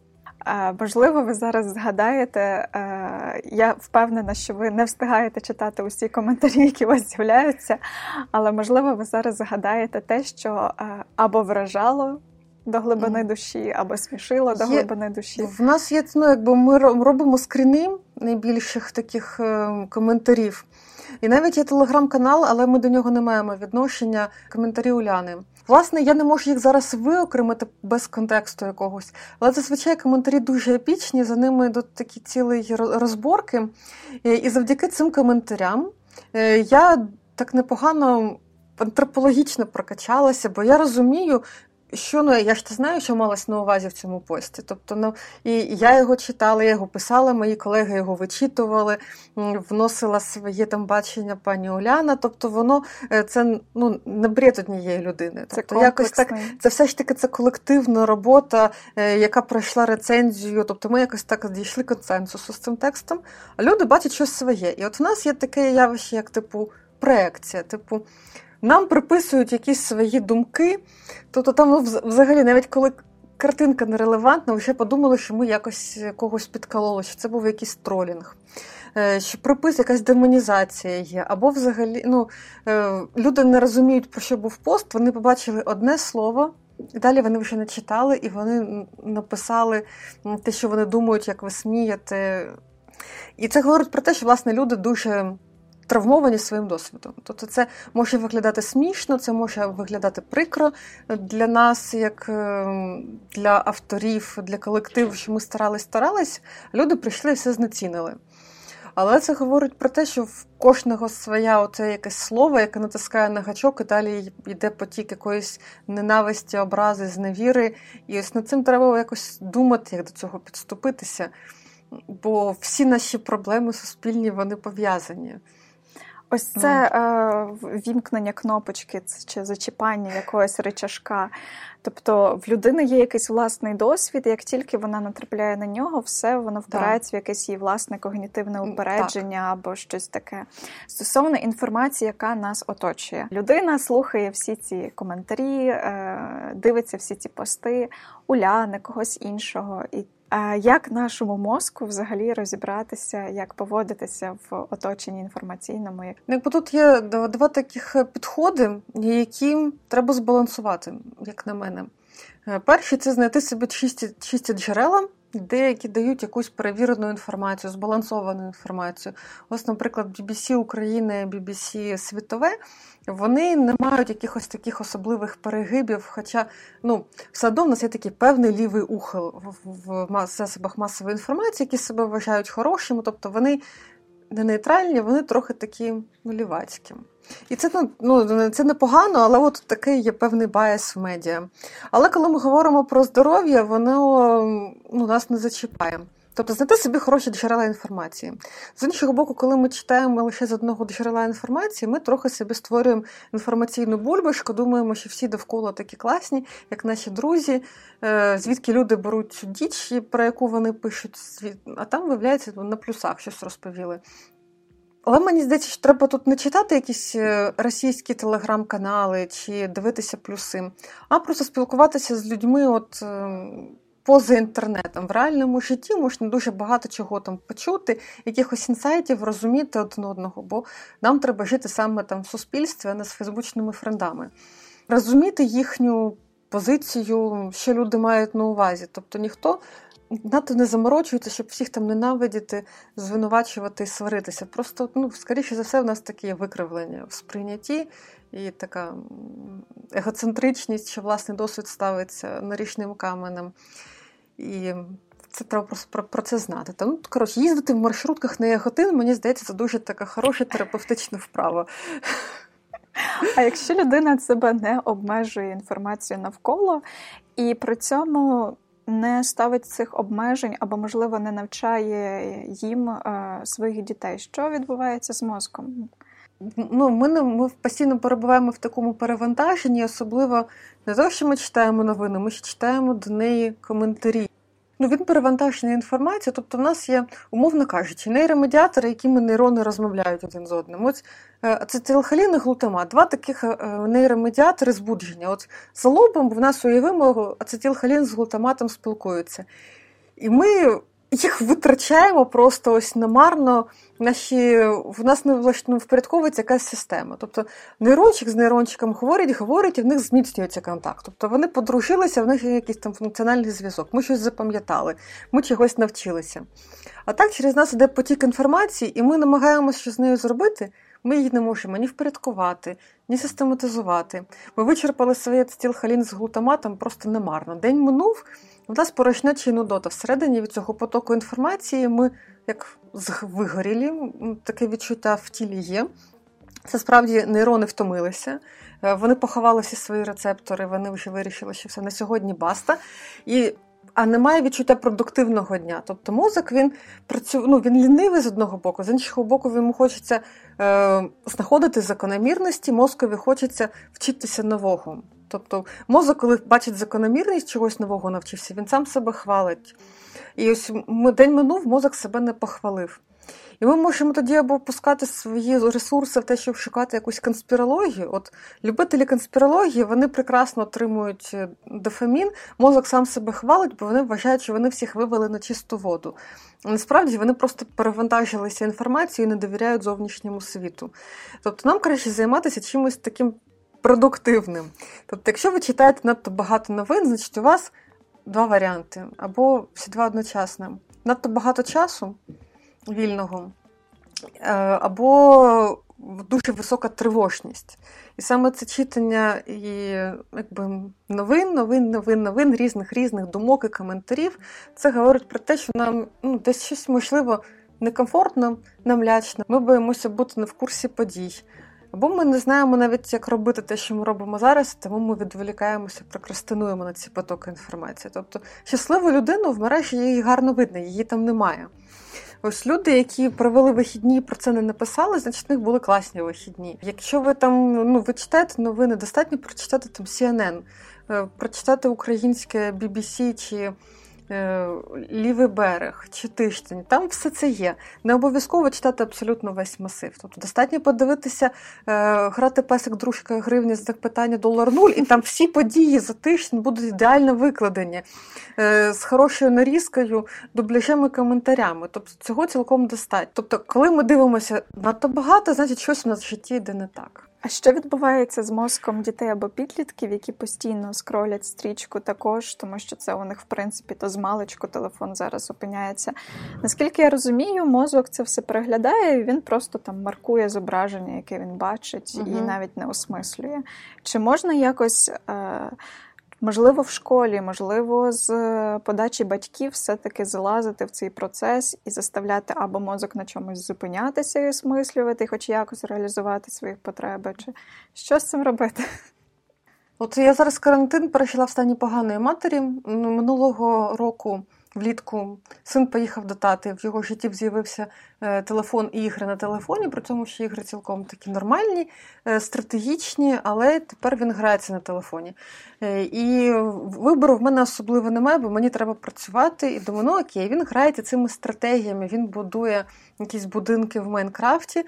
Можливо, ви зараз згадаєте, е, я впевнена, що ви не встигаєте читати усі коментарі, які у вас з'являються, але можливо, ви зараз згадаєте те, що е, або вражало до глибини душі, або смішило до глибини душі.
В нас є ну, якби ми робимо скріни найбільших таких е, коментарів. І навіть є телеграм-канал, але ми до нього не маємо відношення. Коментарі Уляни. Власне, я не можу їх зараз виокремити без контексту якогось, але зазвичай коментарі дуже епічні, за ними йдуть такі цілі розборки. І завдяки цим коментарям е, я так непогано антропологічно прокачалася, бо я розумію, що ну я ж не знаю, що малась на увазі в цьому пості. Тобто, ну і я його читала, я його писала, мої колеги його вичитували, вносила своє там бачення пані Оляна. Тобто, воно е, це ну не бред однієї людини. Тобто,
це якось так
це все ж таки це колективна робота, е, яка пройшла рецензію. Тобто, ми якось так дійшли консенсусу з цим текстом. А люди бачать щось своє. І от в нас є таке явище, як типу проекція, типу. Нам приписують якісь свої думки. Тобто, там ну, взагалі, навіть коли картинка нерелевантна, вже подумали, що ми якось когось підкололи, що це був якийсь тролінг. Е, що припис, якась демонізація є, або взагалі ну, е, люди не розуміють, про що був пост, вони побачили одне слово, і далі вони вже не читали, і вони написали те, що вони думають, як ви смієте. І це говорить про те, що власне люди дуже травмовані своїм досвідом. Тобто, це може виглядати смішно, це може виглядати прикро для нас, як ем, для авторів, для колективу, що ми старались, старались. Люди прийшли і все знецінили. Але це говорить про те, що в кожного своя оце якесь слово, яке натискає на гачок, і далі йде потік якоїсь ненависті, образи, зневіри. І ось над цим треба якось думати, як до цього підступитися. Бо всі наші проблеми суспільні вони пов'язані.
Ось це е, вімкнення кнопочки чи зачіпання якогось речашка. Тобто в людини є якийсь власний досвід, і як тільки вона натрапляє на нього, все воно впирається в якесь її власне когнітивне упередження так. або щось таке. Стосовно інформації, яка нас оточує. Людина слухає всі ці коментарі, е, дивиться всі ці пости, уляни когось іншого. і як нашому мозку взагалі розібратися, як поводитися в оточенні інформаційному?
Ну, якби тут є два таких підходи, які треба збалансувати, як на мене. Е, перший це знайти собі чисті, чисті джерела. Деякі дають якусь перевірену інформацію, збалансовану інформацію. Ось, наприклад, BBC України, BBC світове, вони не мають якихось таких особливих перегибів. Хоча ну, все одно в нас є такий певний лівий ухил в, засобах масової інформації, які себе вважають хорошими, тобто вони не нейтральні, вони трохи такі ну, лівацькі. І це ну, ну, це непогано, але от такий є певний bias в медіа. Але коли ми говоримо про здоров'я, воно ну, нас не зачіпає. Тобто знайти собі хороші джерела інформації. З іншого боку, коли ми читаємо лише з одного джерела інформації, ми трохи собі створюємо інформаційну бульбашку, думаємо, що всі довкола такі класні, як наші друзі, е, звідки люди беруть цю діч, про яку вони пишуть, а там, виявляється, на плюсах щось розповіли. Але мені здається, що треба тут не читати якісь е, російські телеграм-канали чи дивитися плюси, а просто спілкуватися з людьми, от ем, поза інтернетом. В реальному житті можна дуже багато чого там почути, якихось інсайтів, розуміти один одного, бо нам треба жити саме там в суспільстві, а не з фейсбучними френдами. Розуміти їхню позицію, що люди мають на увазі. Тобто ніхто надто не заморочується, щоб всіх там ненавидіти, звинувачувати і сваритися. Просто, ну, скоріше за все, в нас такі викривлення в сприйнятті і така егоцентричність, що власний досвід ставиться нарічним каменем. І це треба просто про, про це знати. Та, ну, коротше, їздити в маршрутках на яготин, мені здається, це дуже така хороша терапевтична вправа.
А якщо людина себе не обмежує інформацією навколо і при цьому не ставить цих обмежень або, можливо, не навчає їм е, своїх дітей, що відбувається з мозком?
Ну, Ми не, ми постійно перебуваємо в такому перевантаженні, особливо не то, що ми читаємо новини, ми ще читаємо до неї коментарі. Ну, Він перевантажений інформацією, тобто в нас є, умовно кажучи, нейромедіатори, якими нейрони розмовляють один з одним. Е, ацетилхолін і глутамат, два таких е, нейромедіатори збудження. От за лобом в нас уявимо, ацетилхолін з глутаматом спілкуються. І ми їх витрачаємо просто ось намарно. Наші, В нас не впорядковується якась система. Тобто нейрончик з нейрончиком говорить, говорить, і в них зміцнюється контакт. Тобто вони подружилися, в них є якийсь там функціональний зв'язок. Ми щось запам'ятали, ми чогось навчилися. А так через нас іде потік інформації, і ми намагаємося що з нею зробити. Ми її не можемо ні впорядкувати, ні систематизувати. Ми вичерпали своє стілхалін з глутаматом просто немарно. День минув. У нас порожнеча і нудота. Всередині від цього потоку інформації ми як вигорілі, таке відчуття в тілі є. Це справді нейрони втомилися, е, вони поховали всі свої рецептори, вони вже вирішили, що все на сьогодні баста. І а немає відчуття продуктивного дня. Тобто мозок він працює, ну, він лінивий з одного боку, з іншого боку, йому хочеться е, знаходити закономірності, мозкові хочеться вчитися нового. Тобто мозок, коли бачить закономірність чогось нового навчився, він сам себе хвалить. І ось день минув, мозок себе не похвалив. І ми можемо тоді або пускати свої ресурси в те, щоб шукати якусь конспірологію. От любителі конспірології вони прекрасно отримують е, дофамін, мозок сам себе хвалить, бо вони вважають, що вони всіх вивели на чисту воду. Насправді вони просто перевантажилися інформацією і не довіряють зовнішньому світу. Тобто нам краще займатися чимось таким продуктивним. Тобто, якщо ви читаєте надто багато новин, значить у вас два варіанти або всі два одночасно. Надто багато часу вільного. е, або дуже висока тривожність. І саме це читання і якби новин, новин, новин, новин, різних різних думок і коментарів, це говорить про те, що нам ну, десь щось можливо некомфортно, нам лячно. Ми боїмося бути не в курсі подій. Або ми не знаємо навіть, як робити те, що ми робимо зараз, тому ми відволікаємося, прокрастинуємо на ці потоки інформації. Тобто щасливу людину в мережі її гарно видно, її там немає. Ось люди, які провели вихідні, про це не написали, значить в них були класні вихідні. Якщо ви там ну ви читаєте новини, достатньо прочитати там CNN, е, прочитати українське BBC чи лівий берег чи тиждень, там все це є. Не обов'язково читати абсолютно весь масив. Тобто достатньо подивитися, е, грати песик дружка гривні з питання долар нуль, і там всі події за тиждень будуть ідеально викладені е, з хорошою нарізкою, дубляжем і коментарями. Тобто цього цілком достатньо. Тобто, коли ми дивимося надто багато, значить щось у нас в житті йде не так.
А що відбувається з мозком дітей або підлітків, які постійно скролять стрічку також, тому що це у них в принципі то з маличку телефон зараз опиняється. Наскільки я розумію, мозок це все переглядає, і він просто там маркує зображення, яке він бачить, угу. і навіть не осмислює. Чи можна якось. Е- Можливо, в школі, можливо, з е, подачі батьків все-таки залазити в цей процес і заставляти або мозок на чомусь зупинятися і осмислювати, хоч якось реалізувати свої потреби. Чи що з цим робити?
От я зараз карантин перейшла в стані поганої матері минулого року влітку син поїхав до тати, в його житті з'явився е, телефон і ігри на телефоні, при цьому що ігри цілком такі нормальні, е, стратегічні, але тепер він грається на телефоні. Е, і вибору в мене особливо немає, бо мені треба працювати. І думаю, ну окей, він грається цими стратегіями, він будує якісь будинки в Майнкрафті.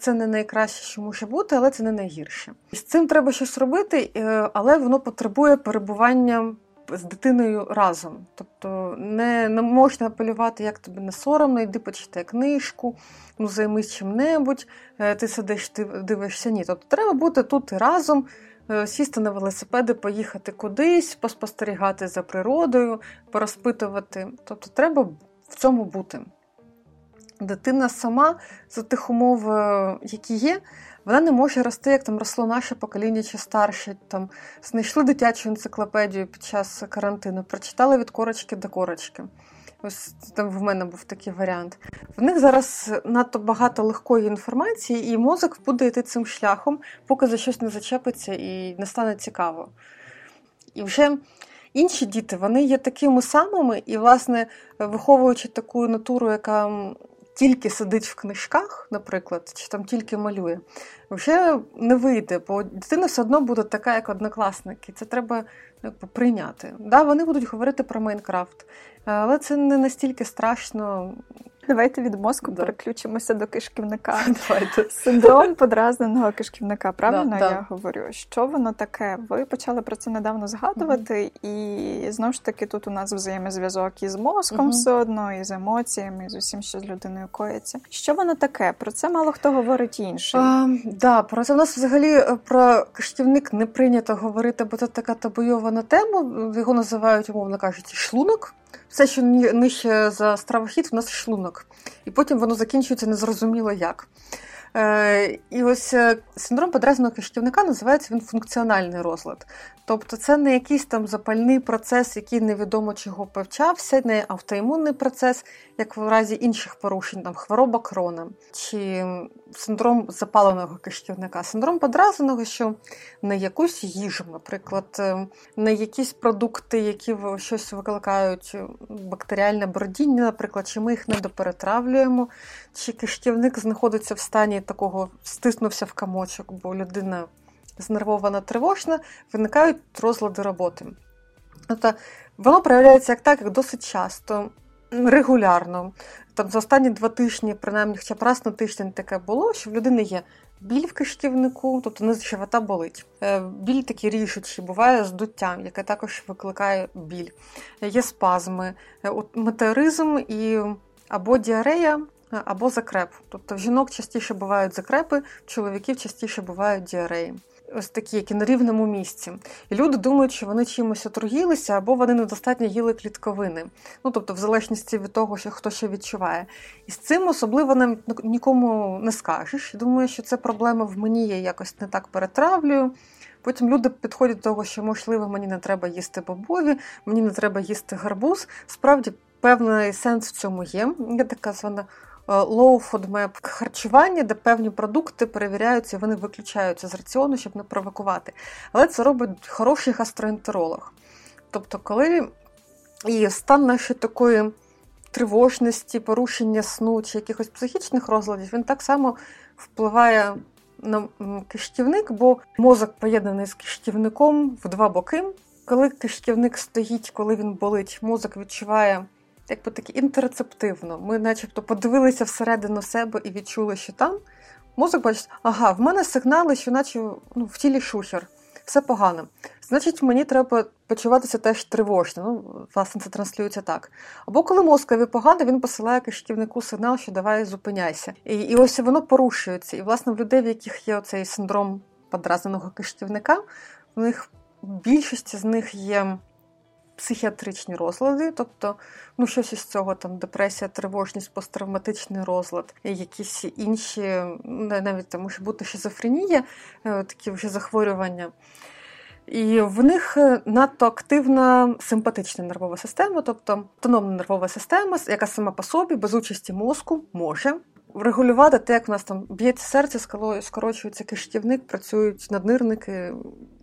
Це не найкраще, що може бути, але це не найгірше. І з цим треба щось робити, але воно потребує перебування з дитиною разом. Тобто не не можна апелювати, як тобі не соромно, йди почитай книжку, ну займись чим-небудь, е, ти сидиш, ти дивишся. Ні. Тобто треба бути тут разом, е, сісти на велосипеди, поїхати кудись, поспостерігати за природою, порозпитувати. Тобто, треба в цьому бути. Дитина сама за тих умов, е, які є, вона не може рости, як там росло наше покоління чи старше. Там знайшли дитячу енциклопедію під час карантину, прочитали від корочки до корочки. Ось там в мене був такий варіант. В них зараз надто багато легкої інформації, і мозок буде йти цим шляхом, поки за щось не зачепиться і не стане цікаво. І вже інші діти вони є такими самими, і, власне, виховуючи таку натуру, яка тільки сидить в книжках, наприклад, чи там тільки малює, вже не вийде, бо дитина все одно буде така, як однокласники. Це треба прийняти. Да, Вони будуть говорити про Майнкрафт, але це не настільки страшно.
Давайте від мозку да. переключимося до кишківника. (laughs) Давайте. Синдром подразненого кишківника. Правильно да, я да. говорю? Що воно таке? Ви почали про це недавно згадувати, mm-hmm. і знову ж таки тут у нас взаємозв'язок із мозком mm-hmm. все одно, і з емоціями, і з усім, що з людиною коїться. Що воно таке? Про це мало хто говорить інший.
А, да, про це у нас взагалі е, про кишківник не прийнято говорити, бо це така табуйована тема. Його називають, умовно кажучи, шлунок. Все, що нижче за стравохід, у нас шлунок. І потім воно закінчується незрозуміло як. Е, і ось е, синдром подразненого кишківника називається він функціональний розлад. Тобто це не якийсь там запальний процес, який невідомо чого повчався, не автоімунний процес, як в разі інших порушень, там хвороба крона чи синдром запаленого кишківника. Синдром подразненого, що на якусь їжу, наприклад, е, на якісь продукти, які щось викликають бактеріальне бродіння, наприклад, чи ми їх недоперетравлюємо, чи кишківник знаходиться в стані такого стиснувся в камочок, бо людина знервована, тривожна, виникають розлади роботи. Тобто воно проявляється як так, як досить часто, регулярно. Там За останні два тижні, принаймні, хоча б раз на тиждень таке було, що в людини є біль в кишківнику, тобто низ живота болить. Е, біль такий рішучий, буває здуття, яке також викликає біль. Є спазми, е, метеоризм і або діарея, або закреп. Тобто в жінок частіше бувають закрепи, в чоловіків частіше бувають діареї. ось такі, які на рівному місці. І люди думають, що вони чимось отруїлися, або вони недостатньо їли клітковини. Ну, тобто, в залежності від того, що хто що відчуває. І з цим особливо нам нікому не скажеш. Думаю, що це проблема в мені, я якось не так перетравлюю. Потім люди підходять до того, що, можливо, мені не треба їсти бобові, мені не треба їсти гарбуз. Справді, певний сенс в цьому є. Є така звана Е, low food map харчування, де певні продукти перевіряються, вони виключаються з раціону, щоб не провокувати. Але це робить хороший гастроентеролог. Тобто, коли і стан нашої такої тривожності, порушення сну чи якихось психічних розладів, він так само впливає на кишківник, бо мозок поєднаний з кишківником в два боки. Коли кишківник стоїть, коли він болить, мозок відчуває якби таки інтерцептивно. Ми, начебто, подивилися всередину себе і відчули, що там мозок бачить, ага, в мене сигнали, що наче ну, в тілі шухер, все погано. Значить, мені треба почуватися теж тривожно. Ну, власне, це транслюється так. Або коли мозкові погано, він посилає кишківнику сигнал, що давай зупиняйся. І і ось воно порушується. І, власне, в людей, в яких є оцей синдром подразненого кишківника, в них більшість з них є психіатричні розлади, тобто ну щось із цього там депресія, тривожність, посттравматичний розлад, якісь інші, навіть там може бути шизофренія, е, такі вже захворювання. І в них е, надто активна симпатична нервова система, тобто автономна нервова система, яка сама по собі без участі мозку може врегулювати те, як у нас там б'ється серце, скорочується кишківник, працюють наднирники.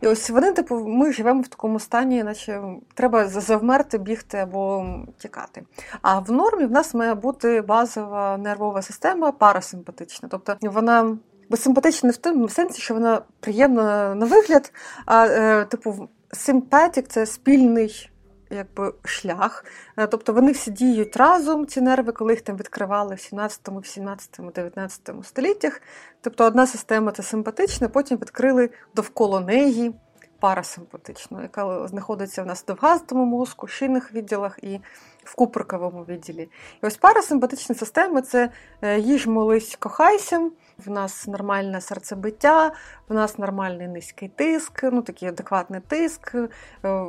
І ось вони, типу, ми живемо в такому стані, наче треба завмерти, бігти або тікати. А в нормі в нас має бути базова нервова система парасимпатична. Тобто вона безсимпатична не в тому сенсі, що вона приємна на вигляд, а е, типу симпатік це спільний якби шлях. Е, тобто вони всі діють разом, ці нерви, коли їх там відкривали в 17, 17, 19 століттях. Тобто одна система це симпатична, потім відкрили довкола неї парасимпатичну, яка знаходиться в нас в довгастому мозку, шийних відділах і в куприковому відділі. І ось парасимпатична система це е, їж, молись, кохайся в нас нормальне серцебиття, в нас нормальний низький тиск, ну такий адекватний тиск, е,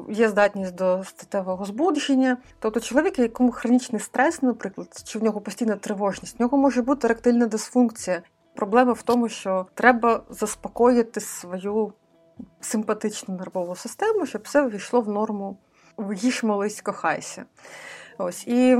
є здатність до статевого збудження. Тобто чоловік, якому хронічний стрес, наприклад, чи в нього постійна тривожність, в нього може бути ректильна дисфункція. Проблема в тому, що треба заспокоїти свою симпатичну нервову систему, щоб все ввійшло в норму. Їж молись, кохайся. Ось і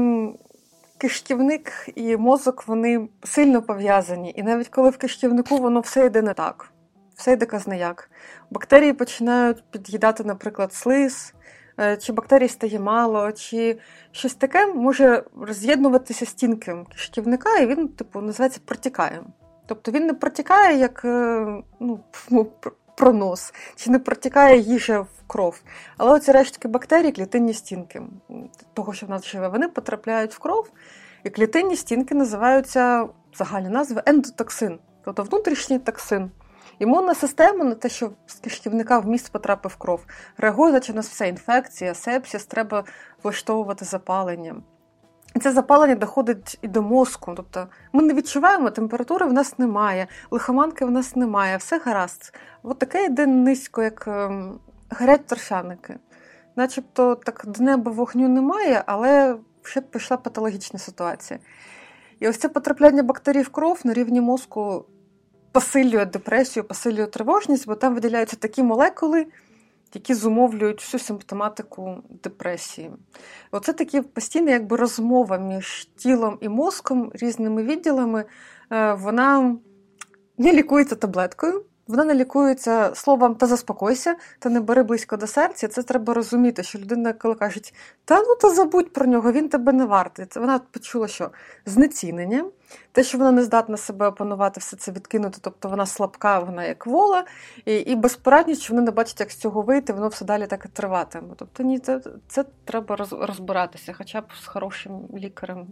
кишківник і мозок вони сильно пов'язані. І навіть коли в кишківнику воно все йде не так, все йде казнеяк. Бактерії починають під'їдати, наприклад, слиз, е, чи бактерій стає мало, чи щось таке може роз'єднуватися стінки кишківника, і він, типу, називається протікаєм. Тобто він не протікає як е, ну, пронос, чи не протікає їжа в кров. Але оці рештки бактерій, клітинні стінки, того, що в нас живе, вони потрапляють в кров, і клітинні стінки називаються загальні назви ендотоксин, тобто внутрішній токсин. Імунна система на те, що з кишківника в міст потрапив кров, реагує, наче у нас вся інфекція, сепсіс, треба влаштовувати запалення. І це запалення доходить і до мозку. Тобто ми не відчуваємо, температури в нас немає, лихоманки в нас немає, все гаразд. От таке йде низько, як ем, горять торфяники. Начебто так до неба вогню немає, але вже пішла патологічна ситуація. І ось це потрапляння бактерій в кров на рівні мозку посилює депресію, посилює тривожність, бо там виділяються такі молекули, які зумовлюють всю симптоматику депресії. Оце такі постійна якби розмова між тілом і мозком, різними відділами. Е, вона не лікується таблеткою. Вона не лікується словом та заспокойся, та не бери близько до серця. Це треба розуміти, що людина, коли кажуть, та ну та забудь про нього, він тебе не вартий. Це вона почула, що знецінення, те, що вона не здатна себе опанувати, все це відкинути, тобто вона слабка, вона як вола, і і безпорадність, що вона не бачить, як з цього вийти, воно все далі так і триватиме. Тобто ні, це це треба розбиратися, хоча б з хорошим лікарем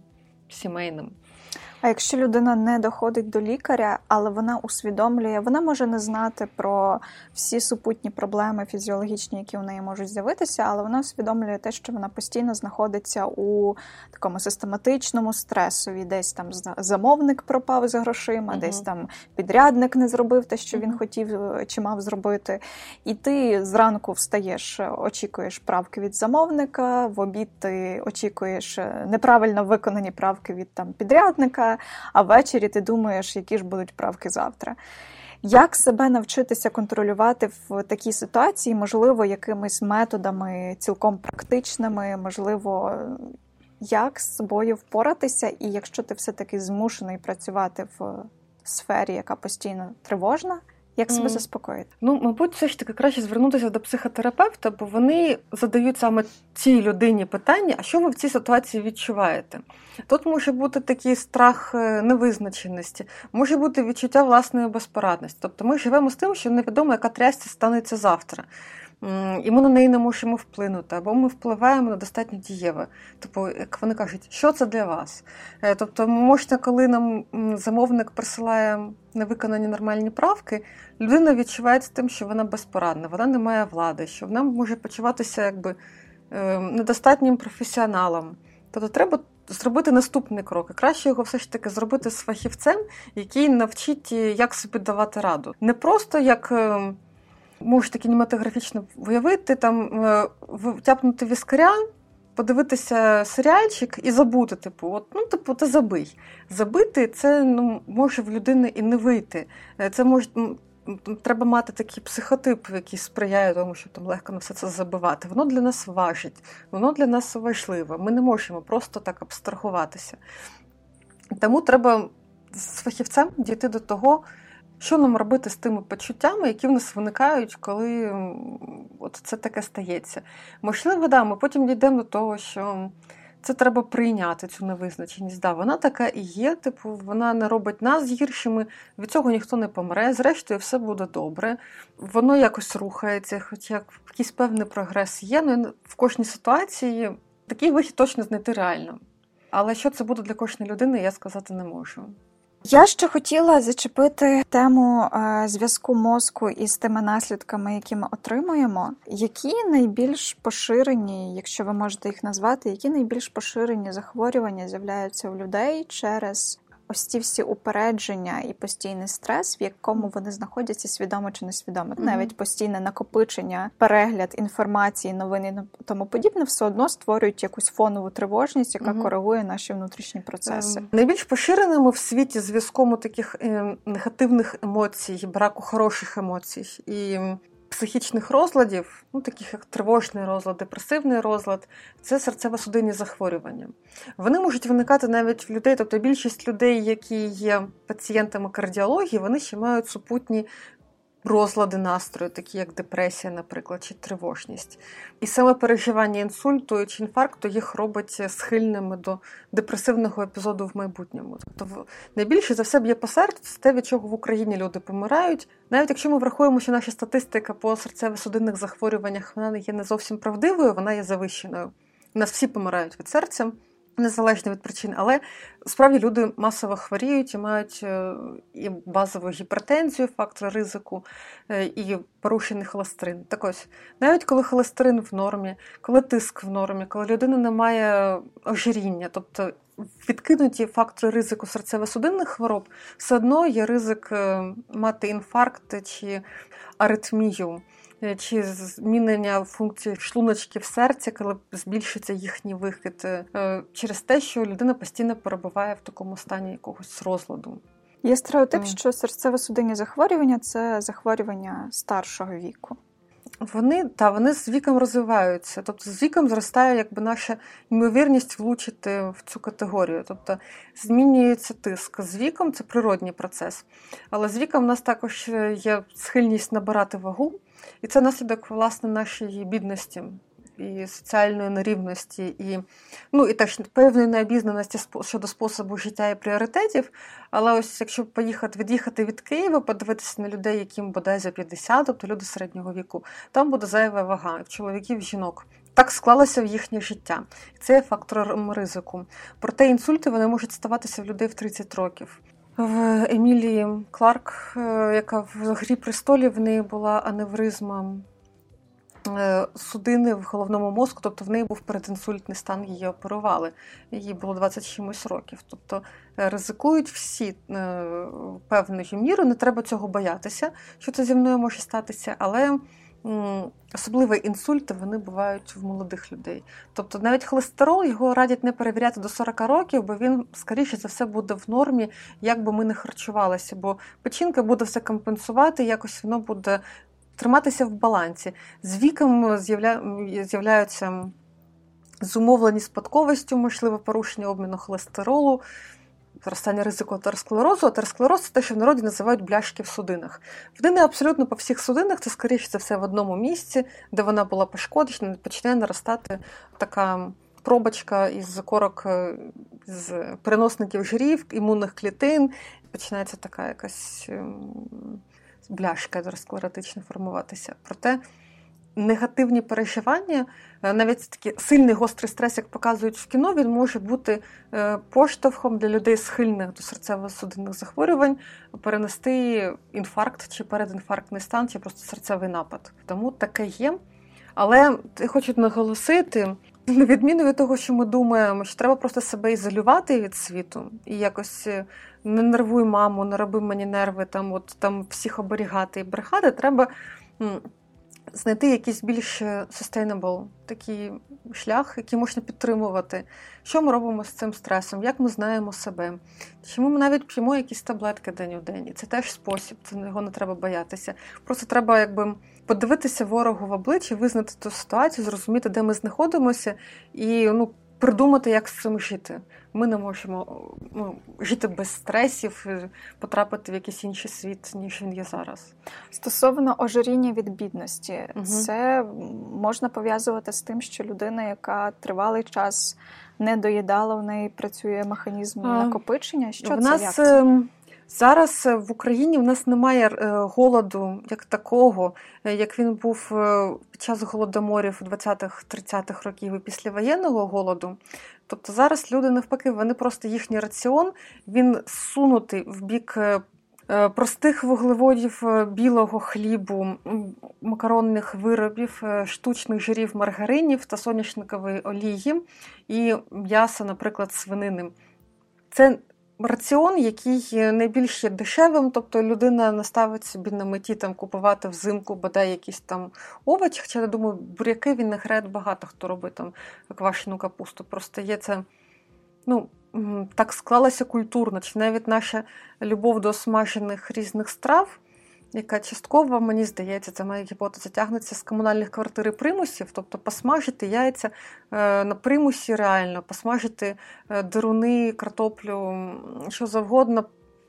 сімейним.
А якщо людина не доходить до лікаря, але вона усвідомлює, вона може не знати про всі супутні проблеми фізіологічні, які у неї можуть з'явитися, але вона усвідомлює те, що вона постійно знаходиться у такому систематичному стресові, десь там замовник пропав за грошима, uh десь там підрядник не зробив те, що він хотів е, чи мав зробити. І ти зранку встаєш, очікуєш правки від замовника, в обід ти очікуєш е, неправильно виконані правки від там підрядника а ввечері ти думаєш, які ж будуть правки завтра. Як себе навчитися контролювати в такій ситуації, можливо, якимись методами цілком практичними, можливо, як з собою впоратися, і якщо ти все-таки змушений працювати в сфері, яка постійно тривожна, як себе mm. заспокоїти?
Ну, мабуть, все ж таки краще звернутися до психотерапевта, бо вони задають саме цій людині питання, а що ви в цій ситуації відчуваєте? Тут може бути такий страх е, невизначеності, може бути відчуття власної безпорадності. Тобто ми живемо з тим, що невідомо, яка трясця станеться завтра і ми на неї не можемо вплинути, або ми впливаємо на достатньо дієве. Тобто, як вони кажуть, що це для вас? Е, тобто, можна, коли нам замовник присилає невиконані нормальні правки, людина відчувається тим, що вона безпорадна, вона не має влади, що вона може почуватися якби е, недостатнім професіоналом. Тобто, треба. Зробити наступний крок. І краще його все ж таки зробити з фахівцем, який навчить, як собі давати раду. Не просто як ем, можете кінематографічно виявити, там е, втяпнути віскаря, подивитися серіальчик і забути, типу, от, ну, типу, ти забий. Забити це ну, може в людини і не вийти. Е, це може. Треба мати такий психотип, який сприяє тому, щоб там легко на все це забивати. Воно для нас важить, воно для нас важливе. Ми не можемо просто так абстрагуватися. Тому треба з фахівцем дійти до того, що нам робити з тими почуттями, які в нас виникають, коли от це таке стається? Можливо, да, ми потім дійдемо до того, що це треба прийняти цю невизначеність. Да, Вона така і є, типу, вона не робить нас гіршими, від цього ніхто не помре, зрештою, все буде добре. Воно якось рухається, хоч як якийсь певний прогрес є. Ну, в кожній ситуації такий вихід точно знайти реально. Але що це буде для кожної людини, я сказати не можу.
Я ще хотіла зачепити тему е, зв'язку мозку із тими наслідками, які ми отримуємо. Які найбільш поширені, якщо ви можете їх назвати, які найбільш поширені захворювання з'являються у людей через ось ці всі упередження і постійний стрес, в якому вони знаходяться свідомо чи несвідомо. Mm-hmm. Навіть постійне накопичення, перегляд інформації, новини і тому подібне, все одно створюють якусь фонову тривожність, яка mm-hmm. коригує наші внутрішні процеси.
Um, найбільш поширеними в світі зв'язком таких е, негативних емоцій, браку хороших емоцій і психічних розладів, ну таких як тривожний розлад, депресивний розлад, це серцево-судинні захворювання. Вони можуть виникати навіть в людей, тобто більшість людей, які є пацієнтами кардіології, вони ще мають супутні розлади настрою, такі як депресія, наприклад, чи тривожність. І саме переживання інсульту чи інфаркту їх робить схильними до депресивного епізоду в майбутньому. Тобто, найбільше за все б'є по серцю те, від чого в Україні люди помирають. Навіть якщо ми врахуємо, що наша статистика по серцево-судинних захворюваннях вона є не зовсім правдивою, вона є завищеною. У нас всі помирають від серця незалежно від причин, але справді люди масово хворіють і мають е, і базову гіпертензію, фактор ризику, е, і порушений холестерин. Так ось, навіть коли холестерин в нормі, коли тиск в нормі, коли людина не має ожиріння, тобто відкинуті фактори ризику серцево-судинних хвороб, все одно є ризик е, мати інфаркт чи аритмію. Е, чи змінення функції шлуночків серця, коли збільшиться їхній вихід, е, через те, що людина постійно перебуває в такому стані якогось розладу.
Є стереотип, що серцево-судинні захворювання це захворювання старшого віку.
Вони та вони з віком розвиваються, тобто з віком зростає якби наша ймовірність влучити в цю категорію. Тобто змінюється тиск. З віком це природній процес. Але з віком у нас також є схильність набирати вагу. І це наслідок власне нашої бідності і соціальної нерівності, і ну, і теж певної необізнаності щодо способу життя і пріоритетів. Але ось якщо поїхати, від'їхати від Києва, подивитися на людей, яким бодай за 50, тобто люди середнього віку, там буде зайва вага в чоловіків, жінок. так склалося в їхнє життя. Це є фактором ризику. Проте інсульти вони можуть ставатися в людей в 30 років. В Емілії Кларк, е, яка в грі престолів в неї була аневризма е, судини в головному мозку, тобто в неї був передінсультний стан, її оперували. Їй було 20 чимось років. Тобто е, ризикують всі певною мірою, не треба цього боятися, що це зі мною може статися, але особливо інсульти вони бувають в молодих людей. Тобто навіть холестерол його радять не перевіряти до 40 років, бо він, скоріше за все, буде в нормі, як би ми не харчувалися, бо печінка буде все компенсувати, якось воно буде триматися в балансі. З віком з'являються зумовлені спадковістю, можливо, порушення обміну холестеролу зростання ризику атеросклерозу. Атеросклероз – це те, що в народі називають бляшки в судинах. Вони абсолютно по всіх судинах, це, скоріше за все, в одному місці, де вона була пошкоджена, починає наростати така пробочка із корок е, з переносників жирів, імунних клітин. Починається така якась ем, бляшка атеросклеротична формуватися. Проте негативні переживання, е, навіть такий сильний гострий стрес, як показують в кіно, він може бути е, поштовхом для людей схильних до серцево-судинних захворювань, перенести інфаркт чи передінфарктний стан, чи просто серцевий напад. Тому таке є. Але я хочу наголосити, на відміну від того, що ми думаємо, що треба просто себе ізолювати від світу і якось е, не нервуй маму, не роби мені нерви, там от там всіх оберігати і брехати, треба знайти якийсь більш sustainable такий шлях, який можна підтримувати. Що ми робимо з цим стресом, як ми знаємо себе? Чому ми навіть п'ємо якісь таблетки день у день? І це теж спосіб, це його не треба боятися. Просто треба якби подивитися ворогу в обличчя, визнати ту ситуацію, зрозуміти, де ми знаходимося, і ну, придумати, як з цим жити. Ми не можемо ну, жити без стресів, потрапити в якийсь інший світ, ніж він є зараз.
Стосовно ожиріння від бідності, угу. це можна пов'язувати з тим, що людина, яка тривалий час не доїдала, в неї працює механізм накопичення. Що
в
це
нас
як це?
Зараз е, в Україні в нас немає е, голоду як такого, е, як він був під час голодоморів 20-30-х років і післявоєнного голоду. Тобто зараз люди навпаки, вони просто їхній раціон він сунутий в бік простих вуглеводів білого хлібу, макаронних виробів, штучних жирів маргаринів та соняшникової олії і м'яса, наприклад, свинини. Це раціон, який найбільш є дешевим, тобто людина не ставить собі на меті там купувати взимку бодай якісь там овочі. Хоча я думаю, буряки він не грає багато хто робить там квашену капусту. Просто є це, ну. Так склалася культурно, чи навіть наша любов до смажених різних страв яка частково, мені здається, це моя гіпотеза тягнеться з комунальних квартир і примусів, тобто посмажити яйця е, на примусі реально, посмажити е, деруни, картоплю, що завгодно,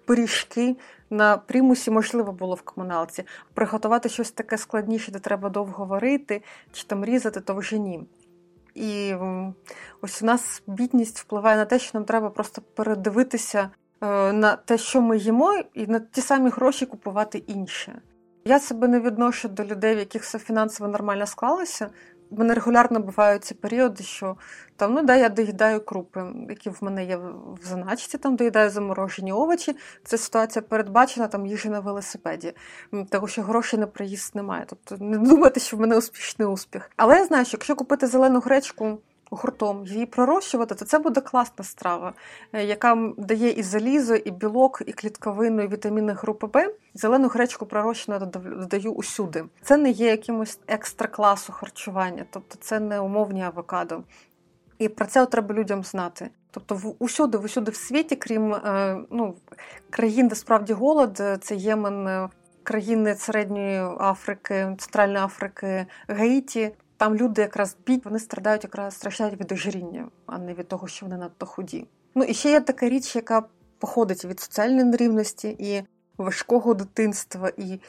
пиріжки на примусі, можливо, було в комуналці. Приготувати щось таке складніше, де треба довго варити чи там різати, то вже ні. І ось у нас бідність впливає на те, що нам треба просто передивитися на те, що ми їмо, і на ті самі гроші купувати інше. Я себе не відношу до людей, в яких все фінансово нормально склалося. У мене регулярно бувають ці періоди, що там, ну да, я доїдаю крупи, які в мене є в заначці, там доїдаю заморожені овочі. Це ситуація передбачена там їжі на велосипеді, тому що грошей на приїзд немає. Тобто не думайте, що в мене успішний успіх. Але я знаю, що якщо купити зелену гречку гуртом її пророщувати, то це буде класна страва, е, яка дає і залізо, і білок, і клітковину, і вітаміни групи Б. Зелену гречку пророщену додаю усюди. Це не є якимось екстра класу харчування, тобто це не умовні авокадо. І про це треба людям знати. Тобто, в усюди, в усюди в світі, крім е, ну, країн, де справді голод, е, це Ємен, країни Середньої Африки, Центральної Африки, Гаїті. Там люди якраз бідні, вони страдають якраз страждають від ожиріння, а не від того, що вони надто худі. Ну і ще є така річ, яка походить від соціальної нерівності і важкого дитинства, і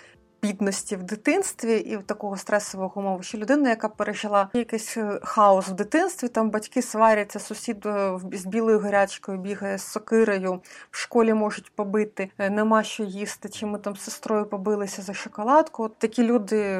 бідності в дитинстві, і в такого стресового умову, що людина, яка пережила якийсь е, хаос в дитинстві, там батьки сваряться, сусід е, з білою гарячкою бігає з сокирою, в школі можуть побити, е, нема що їсти, чи ми там з сестрою побилися за шоколадку. От такі люди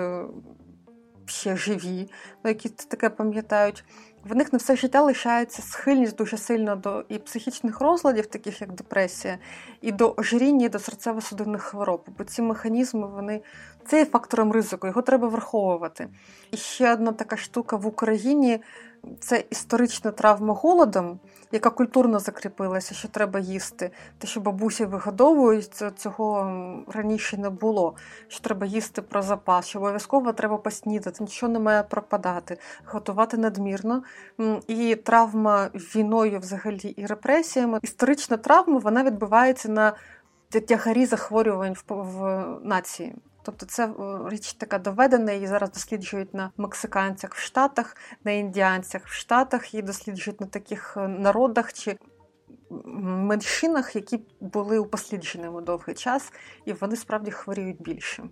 ще живі, ну, які таке пам'ятають. В них на все життя лишається схильність дуже сильно до і психічних розладів, таких як депресія, і до ожиріння, і до серцево-судинних хвороб. Бо ці механізми вони це є фактором ризику, його треба враховувати. І ще одна така штука в Україні це історична травма голодом, яка культурно закріпилася, що треба їсти. Те, що бабусі вигодовують, цього раніше не було. Що треба їсти про запас, що обов'язково треба поснідати, нічого не має пропадати, готувати надмірно. І травма війною, взагалі, і репресіями. Історична травма вона відбувається на тягарі захворювань в, нації. Тобто це річ така доведена, її зараз досліджують на мексиканцях в Штатах, на індіанцях в Штатах, її досліджують на таких е, народах чи меншинах, які були упослідженими довгий час, і вони справді хворіють більше.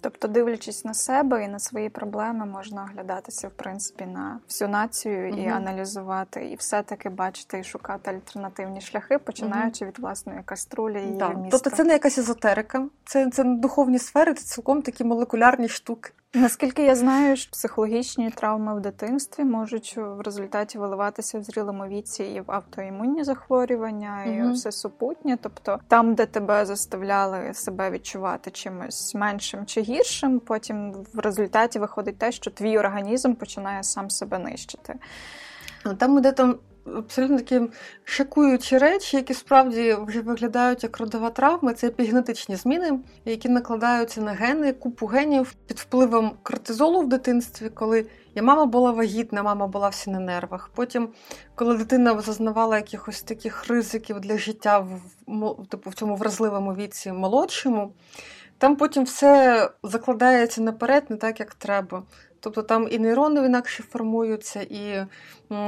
Тобто, дивлячись на себе і на свої проблеми, можна оглядатися в принципі на всю націю і угу. аналізувати, і все-таки бачити і шукати альтернативні шляхи, починаючи угу. від власної каструлі і
да. Тобто це не якась езотерика, це це духовні сфери, це цілком такі молекулярні штуки.
Наскільки я знаю, що психологічні травми в дитинстві можуть в результаті виливатися в зрілому віці і в автоімунні захворювання, і угу. все супутнє. Тобто там, де тебе заставляли себе відчувати чимось меншим чи гіршим, потім в результаті виходить те, що твій організм починає сам себе нищити.
Там іде там абсолютно такі шокуючі речі, які справді вже виглядають як родова травма. Це епігенетичні зміни, які накладаються на гени, купу генів під впливом кортизолу в дитинстві, коли я мама була вагітна, мама була всі на нервах. Потім, коли дитина зазнавала якихось таких ризиків для життя в типу в цьому вразливому віці молодшому. Там потім все закладається наперед, не так, як треба. Тобто там і нейрони інакше формуються, і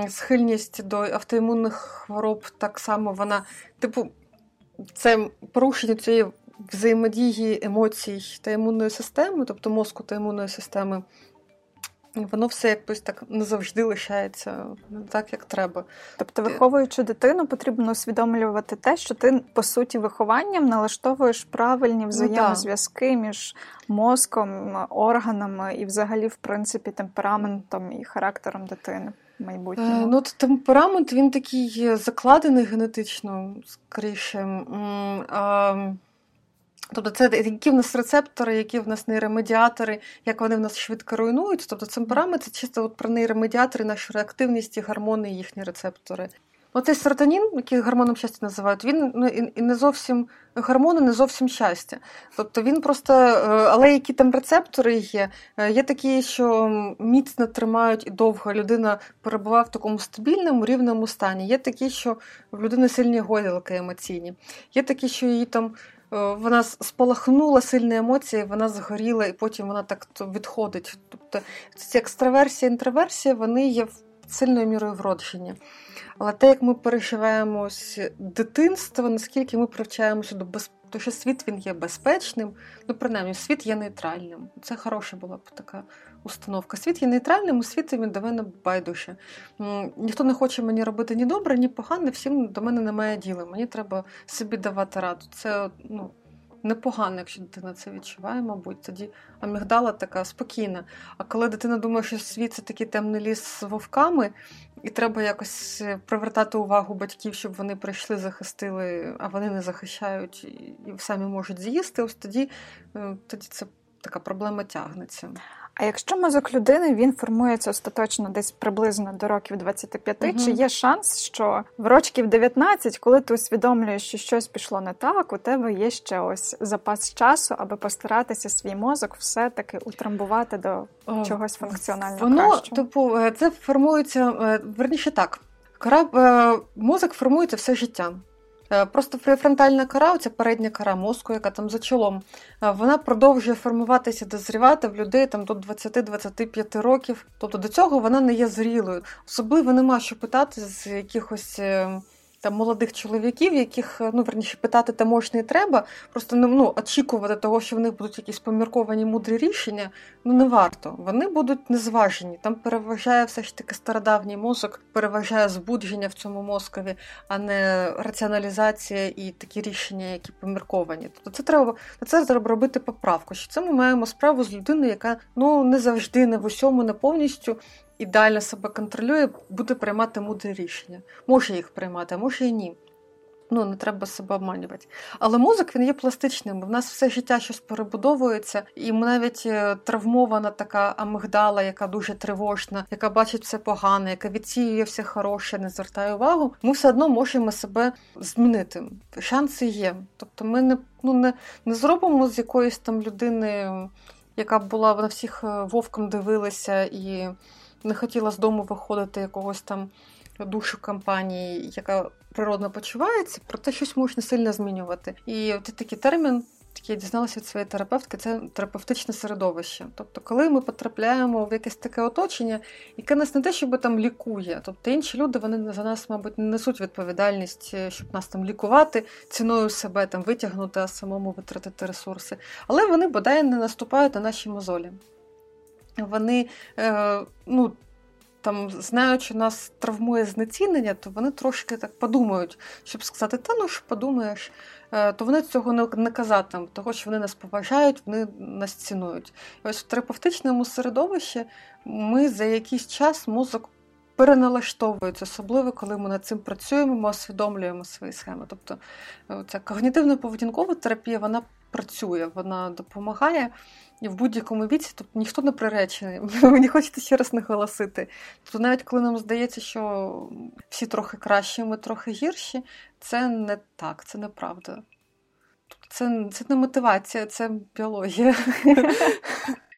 схильність до автоімунних хвороб так само вона, типу, це порушення цієї взаємодії емоцій та імунної системи, тобто мозку та імунної системи Воно все якось так не завжди лишається так, як треба.
Тобто, виховуючи дитину, потрібно усвідомлювати те, що ти по суті вихованням налаштовуєш правильні ну взаємозв'язки між мозком, органами і, взагалі, в принципі, темпераментом і характером дитини. Майбутнього. Е,
ну, темперамент він такий закладений генетично, скоріше. А, Тобто це які в нас рецептори, які в нас нейромедіатори, як вони в нас швидко руйнують. Тобто це параметр чисто от про нейромедіатори, нашу реактивність і гормони, і їхні рецептори. Оцей серотонін, який гормоном щастя називають, він ну, і не зовсім гормони, не зовсім щастя. Тобто він просто, е, але які там рецептори є, е, є такі, що міцно тримають і довго людина перебуває в такому стабільному рівному стані. Є такі, що в людини сильні гойдалки емоційні, є такі, що її там вона спалахнула сильні емоції, вона згоріла, і потім вона так відходить. Тобто ці екстраверсія, інтроверсія, вони є сильною мірою вродження. Але те, як ми переживаємо дитинство, наскільки ми привчаємося до безпеки, то що світ він є безпечним, ну принаймні світ є нейтральним. Це хороша була б така установка. Світ є нейтральним, у світі він до мене байдуже. Ніхто не хоче мені робити ні добре, ні погане, всім до мене немає діла. Мені треба собі давати раду. Це ну, непогано, якщо дитина це відчуває, мабуть, тоді амігдала така спокійна. А коли дитина думає, що світ це такий темний ліс з вовками, і треба якось е, привертати увагу батьків, щоб вони прийшли, захистили, а вони не захищають і самі можуть з'їсти, ось тоді, е, тоді це така проблема тягнеться.
А якщо мозок людини він формується остаточно десь приблизно до років 25, угу. чи є шанс, що в років 19, коли ти усвідомлюєш, що щось пішло не так, у тебе є ще ось запас часу, аби постаратися свій мозок все-таки утрамбувати до О, чогось функціонально
Воно,
кращого?
Типу, е, це формується е, верніше так. Е, мозок формується все життя. Е, просто префронтальна кора, оця передня кора мозку, яка там за чолом, е, вона продовжує формуватися, дозрівати в людей там до 20-25 років. Тобто до цього вона не є зрілою. Особливо нема що питати з якихось. Е, там молодих чоловіків, яких ну верніше питати та можна і треба. Просто ну, ну очікувати того, що в них будуть якісь помірковані мудрі рішення. Ну не варто. Вони будуть незважені. Там переважає все ж таки стародавній мозок, переважає збудження в цьому мозкові, а не раціоналізація і такі рішення, які помірковані. Тобто це треба на це треба робити поправку. Що це ми маємо справу з людиною, яка ну не завжди, не в усьому, не повністю ідеально себе контролює, буде приймати мудрі рішення. Може їх приймати, а може і ні. Ну, не треба себе обманювати. Але мозок він є пластичним. В нас все життя щось перебудовується, і ми навіть е, травмована така амигдала, яка дуже тривожна, яка бачить все погане, яка відсіює все хороше, не звертає увагу. Ми все одно можемо себе змінити. Шанси є. Тобто, ми не ну не, не зробимо з якоїсь там людини, яка була на всіх е, вовком дивилася і не хотіла з дому виходити якогось там душу компанії, яка природно почувається, проте щось можна сильно змінювати. І от такий термін. Я дізналася від своєї терапевтки, це терапевтичне середовище. Тобто, коли ми потрапляємо в якесь таке оточення, яке нас не те, щоб там лікує. Тобто інші люди вони за нас, мабуть, не несуть відповідальність, е, щоб нас там лікувати, ціною себе там витягнути, а самому витратити ресурси. Але вони бодай не наступають на наші мозолі вони е, ну, там, знаючи, нас травмує знецінення, то вони трошки так подумають, щоб сказати, та ну що подумаєш, е, то вони цього не казатимуть, того що вони нас поважають, вони нас цінують. І ось в терапевтичному середовищі ми за якийсь час мозок. Переналаштовується, особливо коли ми над цим працюємо, ми усвідомлюємо свої схеми. Тобто е, ця когнітивно-поведінкова терапія вона працює, вона допомагає і в будь-якому віці, тобто ніхто не приречений. (laughs) Мені хочеться ще раз наголосити. Тобто, навіть коли нам здається, що всі трохи кращі, ми трохи гірші, це не так, це неправда. Це, це не мотивація, це біологія. (laughs)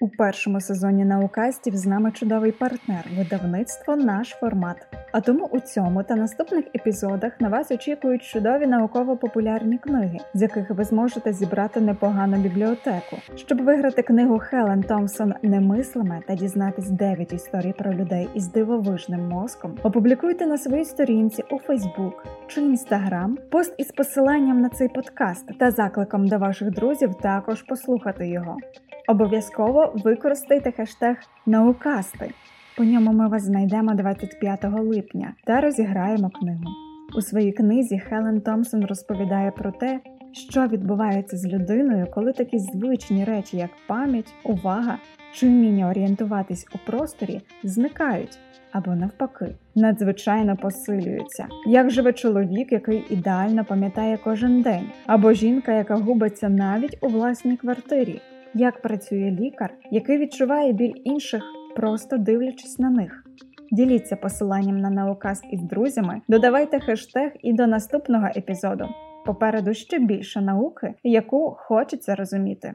У першому сезоні наукастів з нами чудовий партнер, видавництво наш формат. А тому у цьому та наступних епізодах на вас очікують чудові науково-популярні книги, з яких ви зможете зібрати непогану бібліотеку. Щоб виграти книгу Хелен Томпсон Немислиме та дізнатись 9 історій про людей із дивовижним мозком, опублікуйте на своїй сторінці у Фейсбук чи Інстаграм пост із посиланням на цей подкаст та закликом до ваших друзів також послухати його. Обов'язково використайте хештег Наукасти. По ньому ми вас знайдемо 25 липня та розіграємо книгу. У своїй книзі Хелен Томпсон розповідає про те, що відбувається з людиною, коли такі звичні речі, як пам'ять, увага чи вміння орієнтуватись у просторі, зникають або навпаки, надзвичайно посилюються. Як живе чоловік, який ідеально пам'ятає кожен день, або жінка, яка губиться навіть у власній квартирі як працює лікар, який відчуває біль інших, просто дивлячись на них. Діліться посиланням на науказ із друзями, додавайте хештег і до наступного епізоду. Попереду ще більше науки, яку хочеться розуміти.